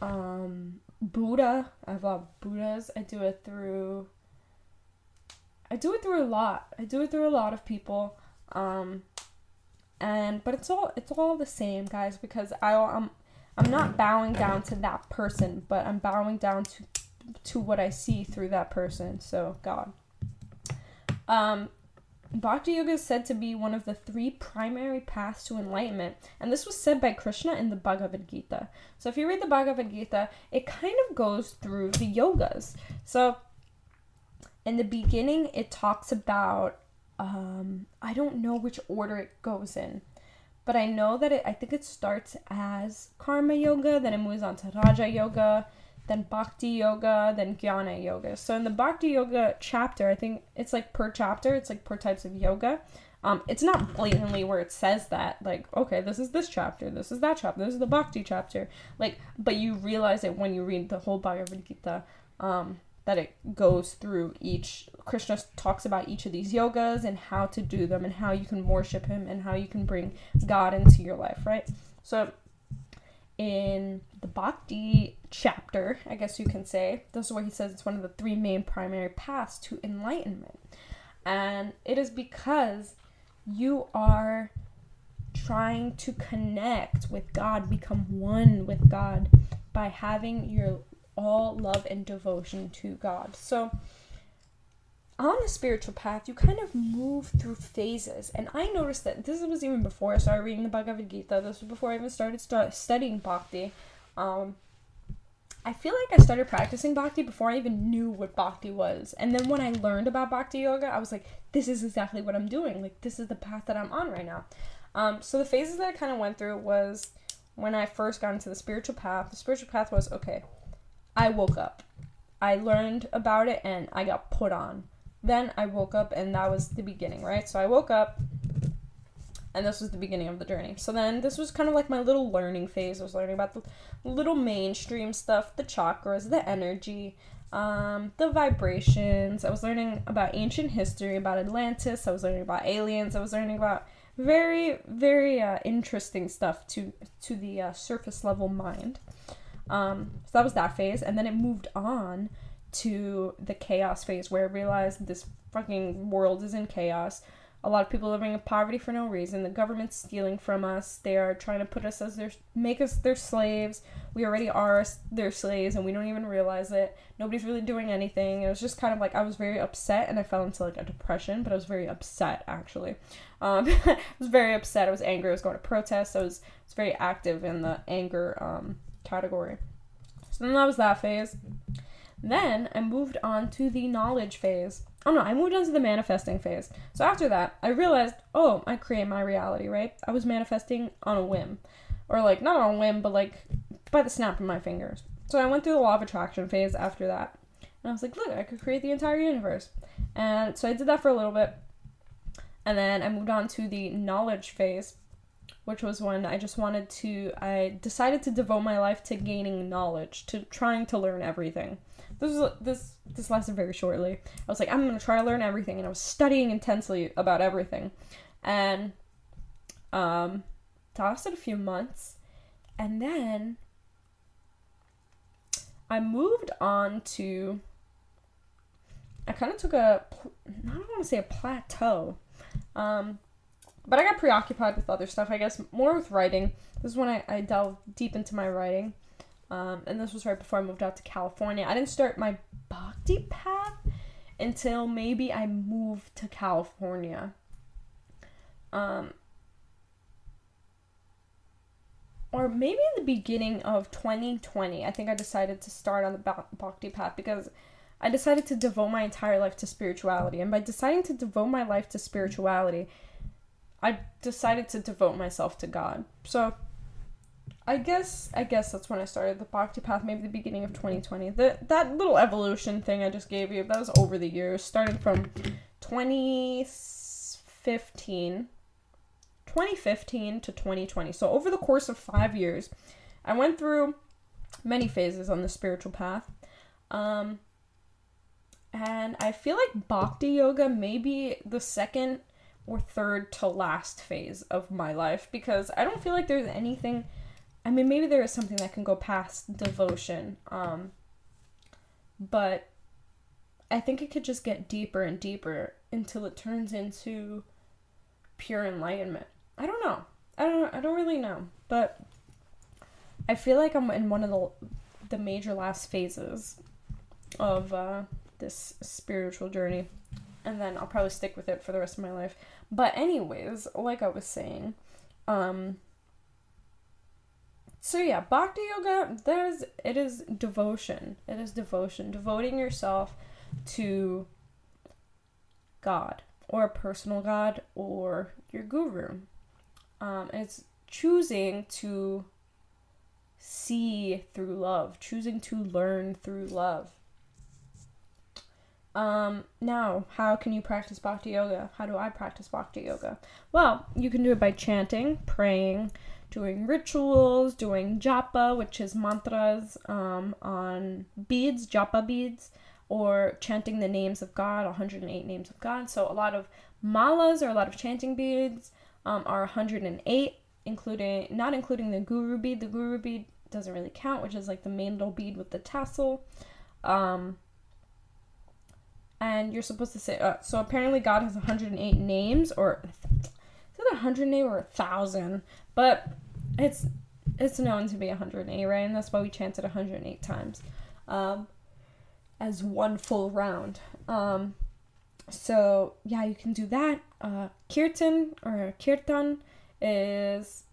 um, Buddha. I a Buddhas. I do it through. I do it through a lot. I do it through a lot of people. Um, and but it's all it's all the same, guys, because I um I'm not bowing down to that person, but I'm bowing down to to what I see through that person. So God. Um, Bhakti Yoga is said to be one of the three primary paths to enlightenment, and this was said by Krishna in the Bhagavad Gita. So, if you read the Bhagavad Gita, it kind of goes through the yogas. So, in the beginning, it talks about, um, I don't know which order it goes in, but I know that it, I think it starts as Karma Yoga, then it moves on to Raja Yoga, then Bhakti Yoga, then Jnana Yoga. So in the Bhakti Yoga chapter, I think it's like per chapter, it's like per types of yoga. Um, it's not blatantly where it says that, like, okay, this is this chapter, this is that chapter, this is the Bhakti chapter. Like, but you realize it when you read the whole Bhagavad Gita, um, that it goes through each. Krishna talks about each of these yogas and how to do them and how you can worship him and how you can bring God into your life, right? So in the Bhakti chapter, I guess you can say, this is where he says it's one of the three main primary paths to enlightenment. And it is because you are trying to connect with God, become one with God by having your all love and devotion to God. So, on the spiritual path, you kind of move through phases. And I noticed that this was even before I started reading the Bhagavad Gita. This was before I even started start studying bhakti. Um, I feel like I started practicing bhakti before I even knew what bhakti was. And then when I learned about bhakti yoga, I was like, this is exactly what I'm doing. Like, this is the path that I'm on right now. Um, so the phases that I kind of went through was when I first got into the spiritual path. The spiritual path was okay, I woke up. I learned about it and I got put on then I woke up and that was the beginning, right? So I woke up and this was the beginning of the journey. So then this was kind of like my little learning phase. I was learning about the little mainstream stuff, the chakras, the energy, um, the vibrations. I was learning about ancient history, about Atlantis. I was learning about aliens. I was learning about very, very uh, interesting stuff to to the uh, surface level mind. Um, so that was that phase, and then it moved on to the chaos phase where I realized this fucking world is in chaos. A lot of people living in poverty for no reason. The government's stealing from us. They are trying to put us as their make us their slaves. We already are their slaves and we don't even realize it. Nobody's really doing anything. It was just kind of like I was very upset and I fell into like a depression, but I was very upset actually. Um, I was very upset. I was angry. I was going to protest. I was, I was very active in the anger um, category. So then that was that phase. Then I moved on to the knowledge phase. Oh no, I moved on to the manifesting phase. So after that, I realized, oh, I create my reality, right? I was manifesting on a whim. Or like, not on a whim, but like by the snap of my fingers. So I went through the law of attraction phase after that. And I was like, look, I could create the entire universe. And so I did that for a little bit. And then I moved on to the knowledge phase, which was when I just wanted to, I decided to devote my life to gaining knowledge, to trying to learn everything. This was this this lasted very shortly. I was like, I'm gonna try to learn everything, and I was studying intensely about everything, and um, it lasted a few months, and then I moved on to. I kind of took a, I don't want to say a plateau, um, but I got preoccupied with other stuff. I guess more with writing. This is when I, I delved deep into my writing. Um, and this was right before I moved out to California. I didn't start my bhakti path until maybe I moved to California. Um, or maybe in the beginning of 2020, I think I decided to start on the bhakti path because I decided to devote my entire life to spirituality. And by deciding to devote my life to spirituality, I decided to devote myself to God. So I guess I guess that's when I started the Bhakti path, maybe the beginning of 2020. The that little evolution thing I just gave you, that was over the years, starting from 2015 2015 to 2020. So over the course of 5 years, I went through many phases on the spiritual path. Um and I feel like Bhakti yoga may be the second or third to last phase of my life because I don't feel like there's anything I mean, maybe there is something that can go past devotion, um, but I think it could just get deeper and deeper until it turns into pure enlightenment. I don't know. I don't. I don't really know. But I feel like I'm in one of the the major last phases of uh, this spiritual journey, and then I'll probably stick with it for the rest of my life. But anyways, like I was saying, um, so yeah, bhakti yoga. There's it is devotion. It is devotion, devoting yourself to God or a personal God or your guru. Um, it's choosing to see through love, choosing to learn through love. Um, now, how can you practice bhakti yoga? How do I practice bhakti yoga? Well, you can do it by chanting, praying, doing rituals, doing japa, which is mantras um, on beads, japa beads, or chanting the names of God, 108 names of God. So a lot of malas or a lot of chanting beads um, are 108, including not including the guru bead. The guru bead doesn't really count, which is like the mandal bead with the tassel. Um, and you're supposed to say uh, so. Apparently, God has 108 names, or is it 108 or a thousand? But it's it's known to be 108, right? And that's why we chanted 108 times, um, as one full round. Um, so yeah, you can do that. Uh, kirtan or kirtan is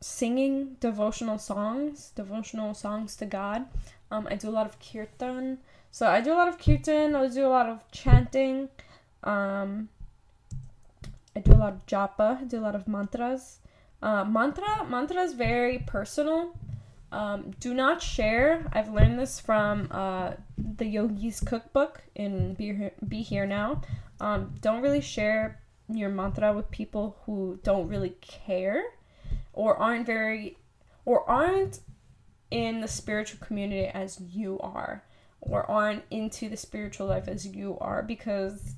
singing devotional songs, devotional songs to God. Um, I do a lot of kirtan. So I do a lot of kirtan, I do a lot of chanting. Um, I do a lot of japa, I do a lot of mantras. Uh, mantra, mantra is very personal. Um, do not share. I've learned this from uh, the Yogi's Cookbook in Be Here, Be Here Now. Um, don't really share your mantra with people who don't really care or aren't very or aren't in the spiritual community as you are or aren't into the spiritual life as you are because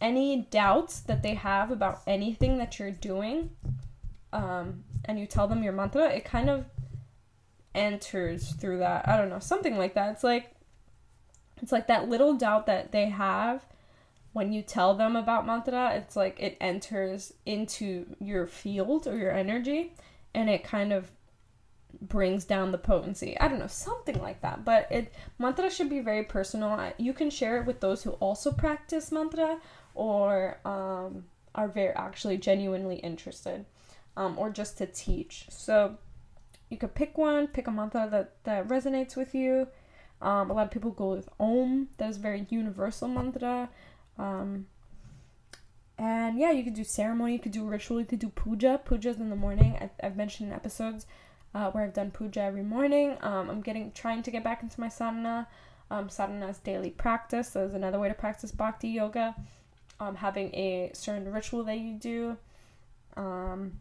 any doubts that they have about anything that you're doing um, and you tell them your mantra it kind of enters through that. I don't know something like that. It's like it's like that little doubt that they have when you tell them about mantra, it's like it enters into your field or your energy and it kind of brings down the potency. I don't know, something like that. But it mantra should be very personal. You can share it with those who also practice mantra or um, are very actually genuinely interested um, or just to teach. So you could pick one, pick a mantra that, that resonates with you. Um, a lot of people go with Om, that is very universal mantra. Um, and yeah, you could do ceremony, you could do ritual, you could do puja. Puja's in the morning. I've, I've mentioned in episodes uh, where I've done puja every morning. Um, I'm getting trying to get back into my sadhana. Um, sadhana is daily practice. So there's another way to practice bhakti yoga. Um, having a certain ritual that you do. Um,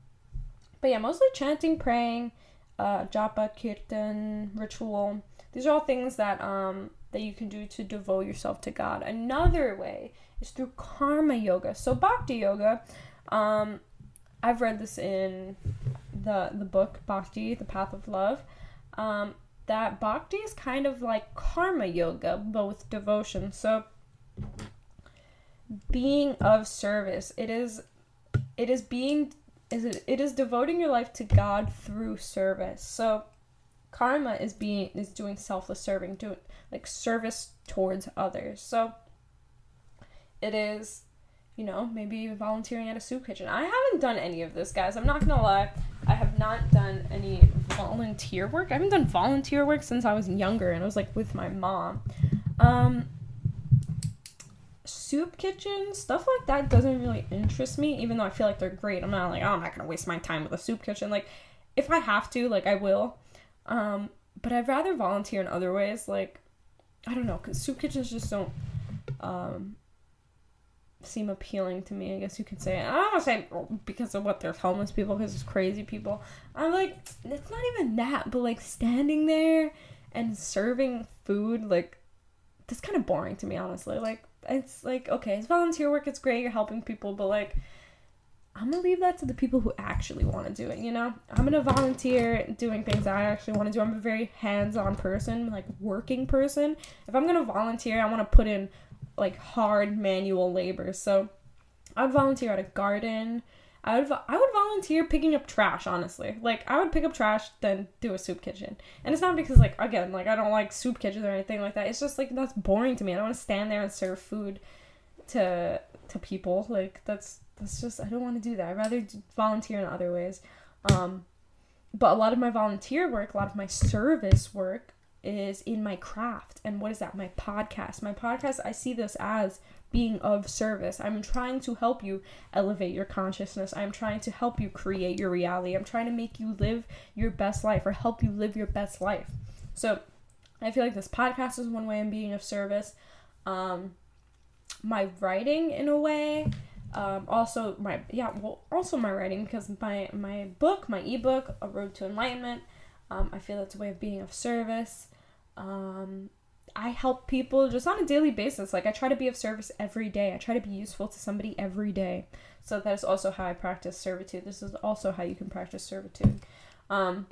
but yeah, mostly chanting, praying, uh, japa, kirtan, ritual. These are all things that um, that you can do to devote yourself to God. Another way is through karma yoga. So bhakti yoga, um, I've read this in the the book Bhakti, The Path of Love. Um, that bhakti is kind of like karma yoga, but with devotion. So being of service, it is it is being is it, it is devoting your life to God through service. So karma is being is doing selfless serving, doing like service towards others. So it is, you know, maybe volunteering at a soup kitchen. I haven't done any of this, guys. I'm not gonna lie. I have not done any volunteer work. I haven't done volunteer work since I was younger and I was like with my mom. Um soup kitchen stuff like that doesn't really interest me even though i feel like they're great i'm not like oh i'm not gonna waste my time with a soup kitchen like if i have to like i will um but i'd rather volunteer in other ways like i don't know because soup kitchens just don't um seem appealing to me. I guess you could say. I don't want to say because of what there's homeless people, because there's crazy people. I'm like, it's not even that, but like standing there and serving food, like that's kind of boring to me, honestly. Like it's like okay, it's volunteer work, it's great, you're helping people, but like. I'm gonna leave that to the people who actually want to do it, you know? I'm gonna volunteer doing things I actually want to do. I'm a very hands on person, like working person. If I'm gonna volunteer, I wanna put in like hard manual labor. So I'd volunteer at a garden, I would I would volunteer picking up trash, honestly. Like I would pick up trash, then do a soup kitchen. And it's not because like again, like I don't like soup kitchens or anything like that. It's just like that's boring to me. I don't want to stand there and serve food to to people. Like that's that's just I don't want to do that. I'd rather volunteer in other ways. Um, but a lot of my volunteer work, a lot of my service work is in my craft. And what is that? My podcast. My podcast, I see this as being of service. I'm trying to help you elevate your consciousness. I'm trying to help you create your reality. I'm trying to make you live your best life or help you live your best life. So I feel like this podcast is one way I'm being of service. Um, my writing, in a way, um, also my yeah well also my writing because my my book my ebook a road to enlightenment um, i feel that's a way of being of service um, i help people just on a daily basis like i try to be of service every day i try to be useful to somebody every day so that is also how i practice servitude this is also how you can practice servitude um,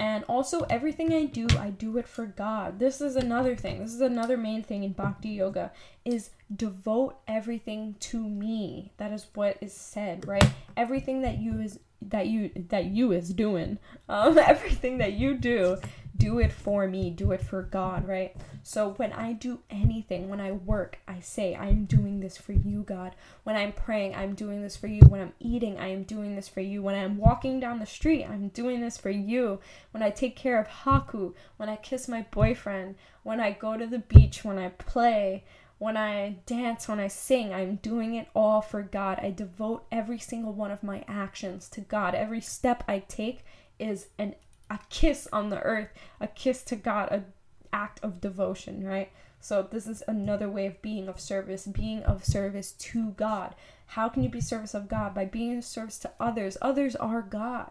and also, everything I do, I do it for God. This is another thing. This is another main thing in Bhakti Yoga is devote everything to me. That is what is said, right? Everything that you is that you that you is doing, um, everything that you do do it for me, do it for God, right? So when I do anything, when I work, I say, I'm doing this for you, God. When I'm praying, I'm doing this for you. When I'm eating, I am doing this for you. When I'm walking down the street, I'm doing this for you. When I take care of Haku, when I kiss my boyfriend, when I go to the beach, when I play, when I dance, when I sing, I'm doing it all for God. I devote every single one of my actions to God. Every step I take is an a kiss on the earth, a kiss to God, a act of devotion, right? So this is another way of being of service, being of service to God. How can you be service of God? By being of service to others. Others are God.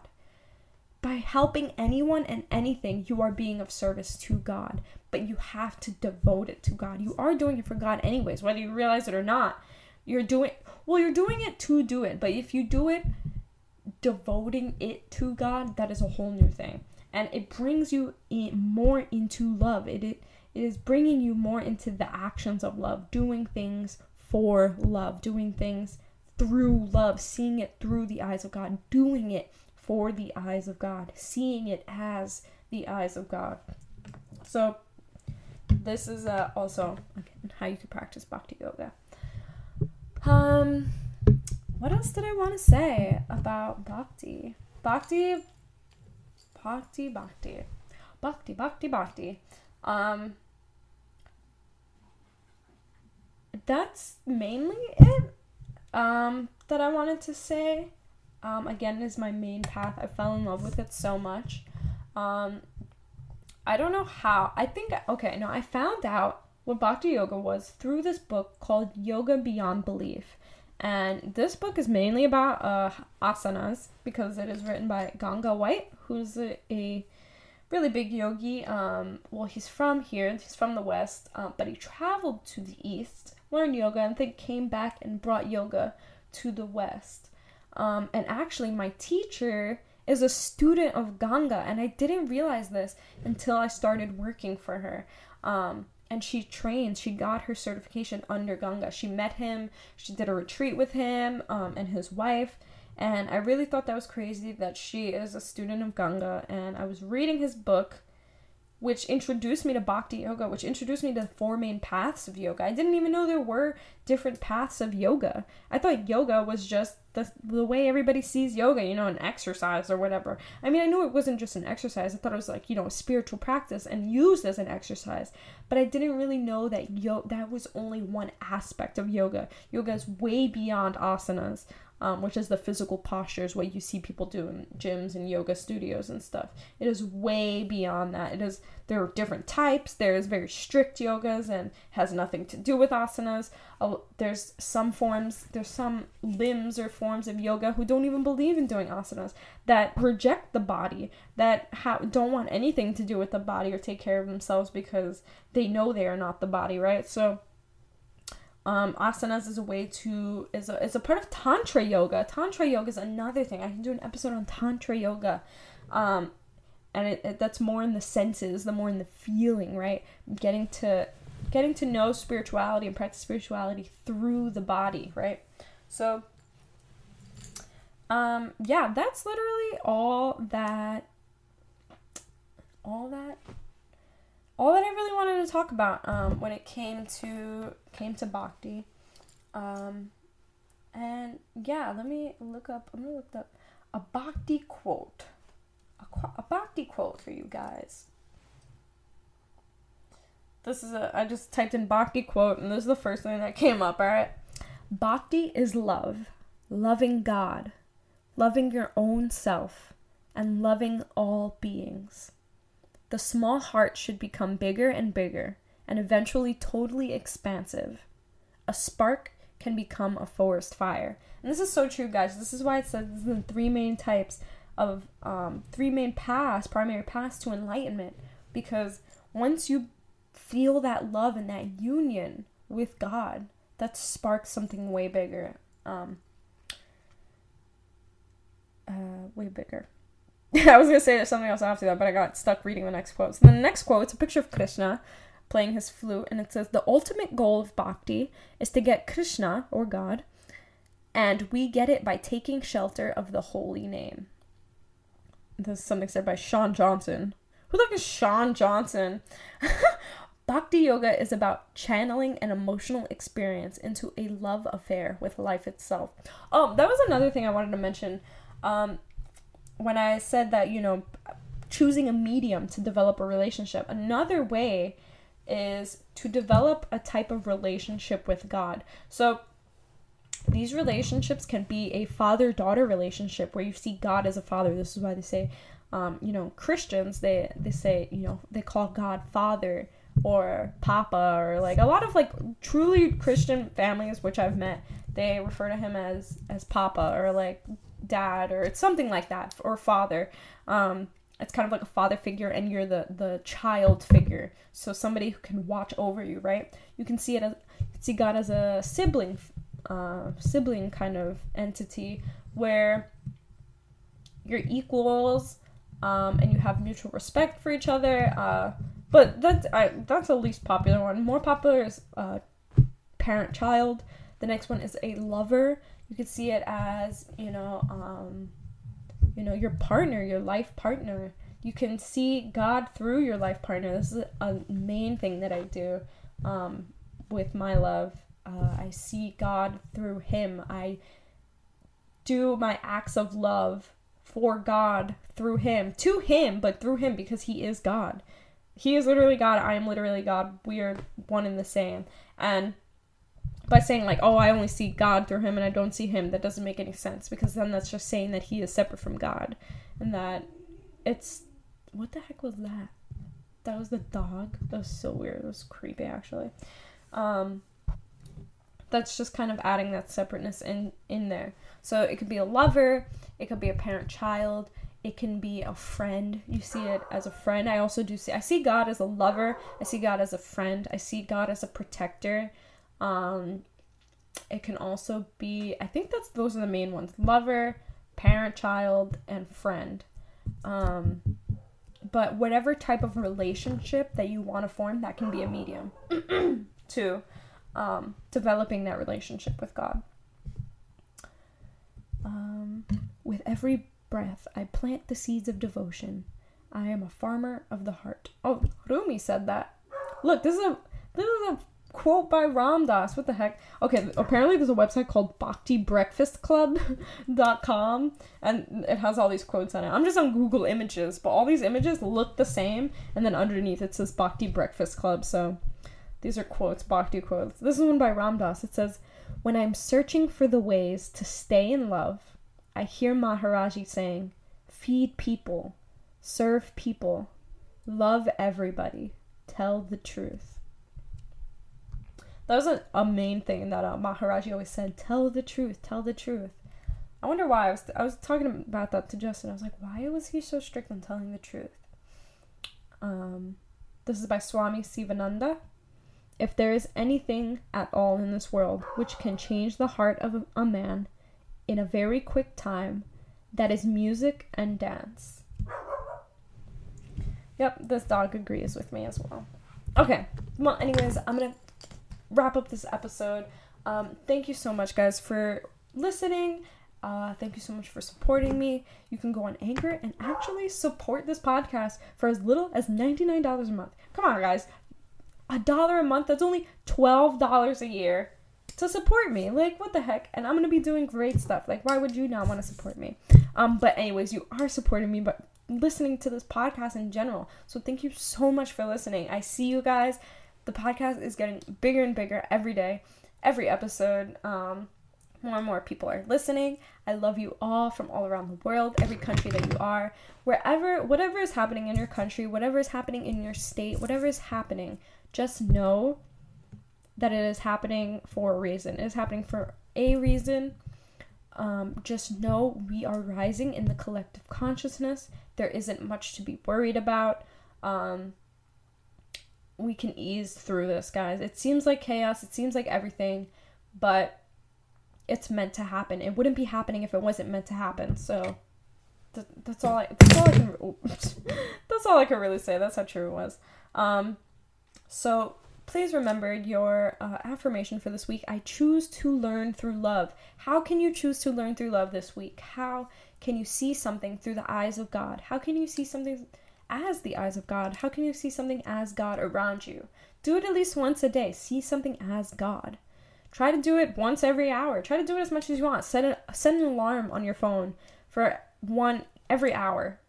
By helping anyone and anything, you are being of service to God. But you have to devote it to God. You are doing it for God anyways, whether you realize it or not. You're doing well, you're doing it to do it. But if you do it devoting it to God, that is a whole new thing and it brings you in more into love. It, it it is bringing you more into the actions of love, doing things for love, doing things through love, seeing it through the eyes of God, doing it for the eyes of God, seeing it as the eyes of God. So, this is uh, also again how you can practice bhakti yoga. Um, what else did I want to say about bhakti? Bhakti Bhakti Bhakti. Bhakti Bhakti Bhakti. Um that's mainly it um that I wanted to say. Um again is my main path. I fell in love with it so much. Um I don't know how. I think okay, no, I found out what Bhakti Yoga was through this book called Yoga Beyond Belief. And this book is mainly about uh, asanas because it is written by Ganga White, who's a, a really big yogi. Um, well, he's from here, he's from the West, uh, but he traveled to the East, learned yoga, and then came back and brought yoga to the West. Um, and actually, my teacher is a student of Ganga, and I didn't realize this until I started working for her. Um, and she trained she got her certification under ganga she met him she did a retreat with him um, and his wife and i really thought that was crazy that she is a student of ganga and i was reading his book which introduced me to bhakti yoga, which introduced me to the four main paths of yoga. I didn't even know there were different paths of yoga. I thought yoga was just the, the way everybody sees yoga, you know, an exercise or whatever. I mean, I knew it wasn't just an exercise. I thought it was like, you know, a spiritual practice and used as an exercise. But I didn't really know that yo- that was only one aspect of yoga. Yoga is way beyond asanas um, which is the physical postures what you see people do in gyms and yoga studios and stuff. It is way beyond that. It is there are different types. There's very strict yogas and has nothing to do with asanas. Uh, there's some forms, there's some limbs or forms of yoga who don't even believe in doing asanas that reject the body, that ha- don't want anything to do with the body or take care of themselves because they know they are not the body, right? So um, asanas is a way to is a is a part of tantra yoga. Tantra yoga is another thing. I can do an episode on tantra yoga, um, and it, it, that's more in the senses, the more in the feeling, right? Getting to getting to know spirituality and practice spirituality through the body, right? So, um, yeah, that's literally all that. All that. All that I really wanted to talk about um, when it came to came to bhakti, um, and yeah, let me look up. I'm gonna look up a bhakti quote, a, a bhakti quote for you guys. This is a I just typed in bhakti quote, and this is the first thing that came up. All right, bhakti is love, loving God loving your own self, and loving all beings. The small heart should become bigger and bigger, and eventually totally expansive. A spark can become a forest fire. And this is so true, guys. This is why it says the three main types of um, three main paths, primary paths to enlightenment. Because once you feel that love and that union with God, that sparks something way bigger. Um, uh, way bigger. I was gonna say there's something else after that, but I got stuck reading the next quote. So the next quote, it's a picture of Krishna playing his flute, and it says, The ultimate goal of bhakti is to get Krishna, or God, and we get it by taking shelter of the holy name. This is something said by Sean Johnson. Who the heck is Sean Johnson? Bhakti yoga is about channeling an emotional experience into a love affair with life itself. Oh, that was another thing I wanted to mention um, when I said that, you know, choosing a medium to develop a relationship, another way is to develop a type of relationship with God. So, these relationships can be a father daughter relationship where you see God as a father. This is why they say, um, you know, Christians, they, they say, you know, they call God father or papa or like a lot of like truly Christian families which I've met, they refer to him as as papa or like dad or it's something like that or father um it's kind of like a father figure and you're the the child figure. So somebody who can watch over you right? You can see it as see god as a sibling uh, sibling kind of entity where you're equals um, and you have mutual respect for each other uh, but that's I, that's the least popular one. More popular is uh, parent child the next one is a lover you could see it as you know um, you know your partner your life partner. You can see god through your life partner. This is a main thing that i do um, with my love. Uh, i see god through him. I do my acts of love for god through him to him but through him because he is god. He is literally god. I am literally god. We are one and the same. And by saying like oh i only see god through him and i don't see him that doesn't make any sense because then that's just saying that he is separate from god and that it's what the heck was that? That was the dog? That was so weird. It was creepy actually. Um that's just kind of adding that separateness in in there. So it could be a lover it could be a parent child it can be a friend. You see it as a friend. I also do see i see god as a lover i see god as a friend i see god as a protector um, it can also be, I think that's those are the main ones: lover, parent, child, and friend. Um, but whatever type of relationship that you want to form, that can be a medium to um, developing that relationship with God. Um, with every breath, I plant the seeds of devotion. I am a farmer of the heart. Oh, Rumi said that. Look, this is a this is a quote by Ram Dass. What the heck? Okay, apparently there's a website called bhaktibreakfastclub.com and it has all these quotes on it. I'm just on Google Images, but all these images look the same and then underneath it says Bhakti Breakfast Club. So these are quotes, Bhakti quotes. This is one by Ram Dass. It says, "When I'm searching for the ways to stay in love, I hear Maharaji saying, feed people, serve people, love everybody, tell the truth." That was a, a main thing that uh, Maharaji always said: "Tell the truth, tell the truth." I wonder why. I was I was talking about that to Justin. I was like, why was he so strict on telling the truth? Um, this is by Swami Sivananda. If there is anything at all in this world which can change the heart of a man in a very quick time, that is music and dance. Yep, this dog agrees with me as well. Okay, well, anyways, I'm gonna wrap up this episode. Um, thank you so much, guys, for listening. Uh, thank you so much for supporting me. You can go on Anchor and actually support this podcast for as little as $99 a month. Come on, guys. A dollar a month, that's only $12 a year to support me. Like, what the heck? And I'm going to be doing great stuff. Like, why would you not want to support me? Um, but, anyways, you are supporting me, but listening to this podcast in general. So, thank you so much for listening. I see you guys. The podcast is getting bigger and bigger every day, every episode. Um, more and more people are listening. I love you all from all around the world, every country that you are, wherever, whatever is happening in your country, whatever is happening in your state, whatever is happening, just know that it is happening for a reason. It is happening for a reason. Um, just know we are rising in the collective consciousness. There isn't much to be worried about. Um, we can ease through this, guys. It seems like chaos, it seems like everything, but it's meant to happen. It wouldn't be happening if it wasn't meant to happen. So th- that's all I that's all I can that's all I can really say. That's how true it was. Um, so please remember your uh, affirmation for this week. I choose to learn through love. How can you choose to learn through love this week? How can you see something through the eyes of God? How can you see something as the eyes of God? How can you see something as God around you? Do it at least once a day. See something as God. Try to do it once every hour. Try to do it as much as you want. Set a set an alarm on your phone for one every hour.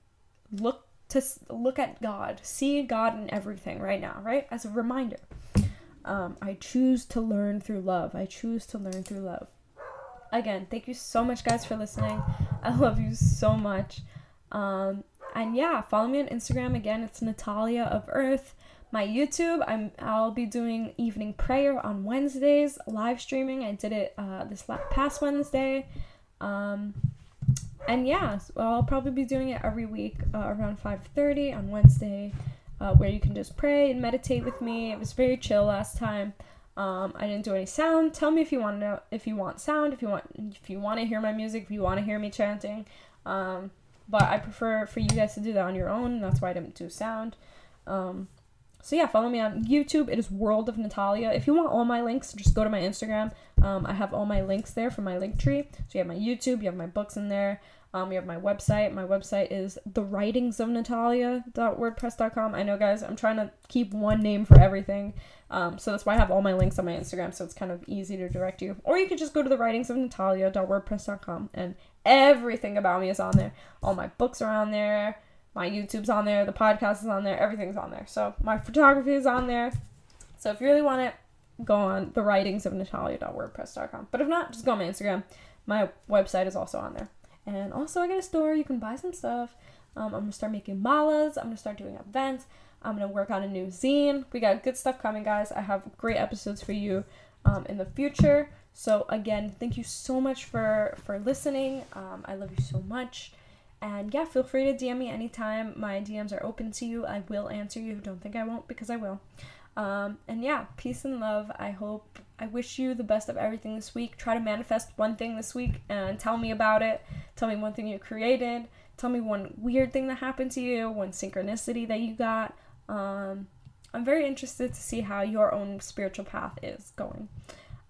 Look to look at God. See God in everything right now, right? As a reminder. Um, I choose to learn through love. I choose to learn through love. Again, thank you so much, guys, for listening. I love you so much. Um, and yeah, follow me on Instagram. Again, it's Natalia of Earth my YouTube. I'm I'll be doing evening prayer on Wednesdays, live streaming. I did it uh, this past Wednesday, um, and yeah, so I'll probably be doing it every week uh, around five thirty on Wednesday, uh, where you can just pray and meditate with me. It was very chill last time. Um, I didn't do any sound. Tell me if you want to know if you want sound, if you want if you want to hear my music, if you want to hear me chanting. Um, but I prefer for you guys to do that on your own. That's why I didn't do sound. Um, so yeah, follow me on YouTube. It is World of Natalia. If you want all my links, just go to my Instagram. Um, I have all my links there for my Linktree. So you have my YouTube, you have my books in there. Um, you have my website. My website is the writings of Natalia.wordpress.com. I know, guys, I'm trying to keep one name for everything. Um, so that's why I have all my links on my Instagram, so it's kind of easy to direct you. Or you could just go to the writings of Natalia.wordpress.com, and everything about me is on there. All my books are on there my YouTube's on there, the podcast is on there, everything's on there. So my photography is on there. So if you really want it, go on the writings of natalia.wordpress.com. But if not, just go on my Instagram. My website is also on there. And also I got a store, you can buy some stuff. Um, I'm gonna start making malas, I'm gonna start doing events, I'm gonna work on a new zine. We got good stuff coming, guys. I have great episodes for you um, in the future. So again, thank you so much for for listening. Um, I love you so much. And yeah, feel free to DM me anytime. My DMs are open to you. I will answer you. Don't think I won't because I will. Um, and yeah, peace and love. I hope, I wish you the best of everything this week. Try to manifest one thing this week and tell me about it. Tell me one thing you created. Tell me one weird thing that happened to you, one synchronicity that you got. Um, I'm very interested to see how your own spiritual path is going.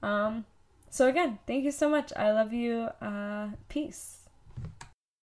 Um, so, again, thank you so much. I love you. Uh, peace.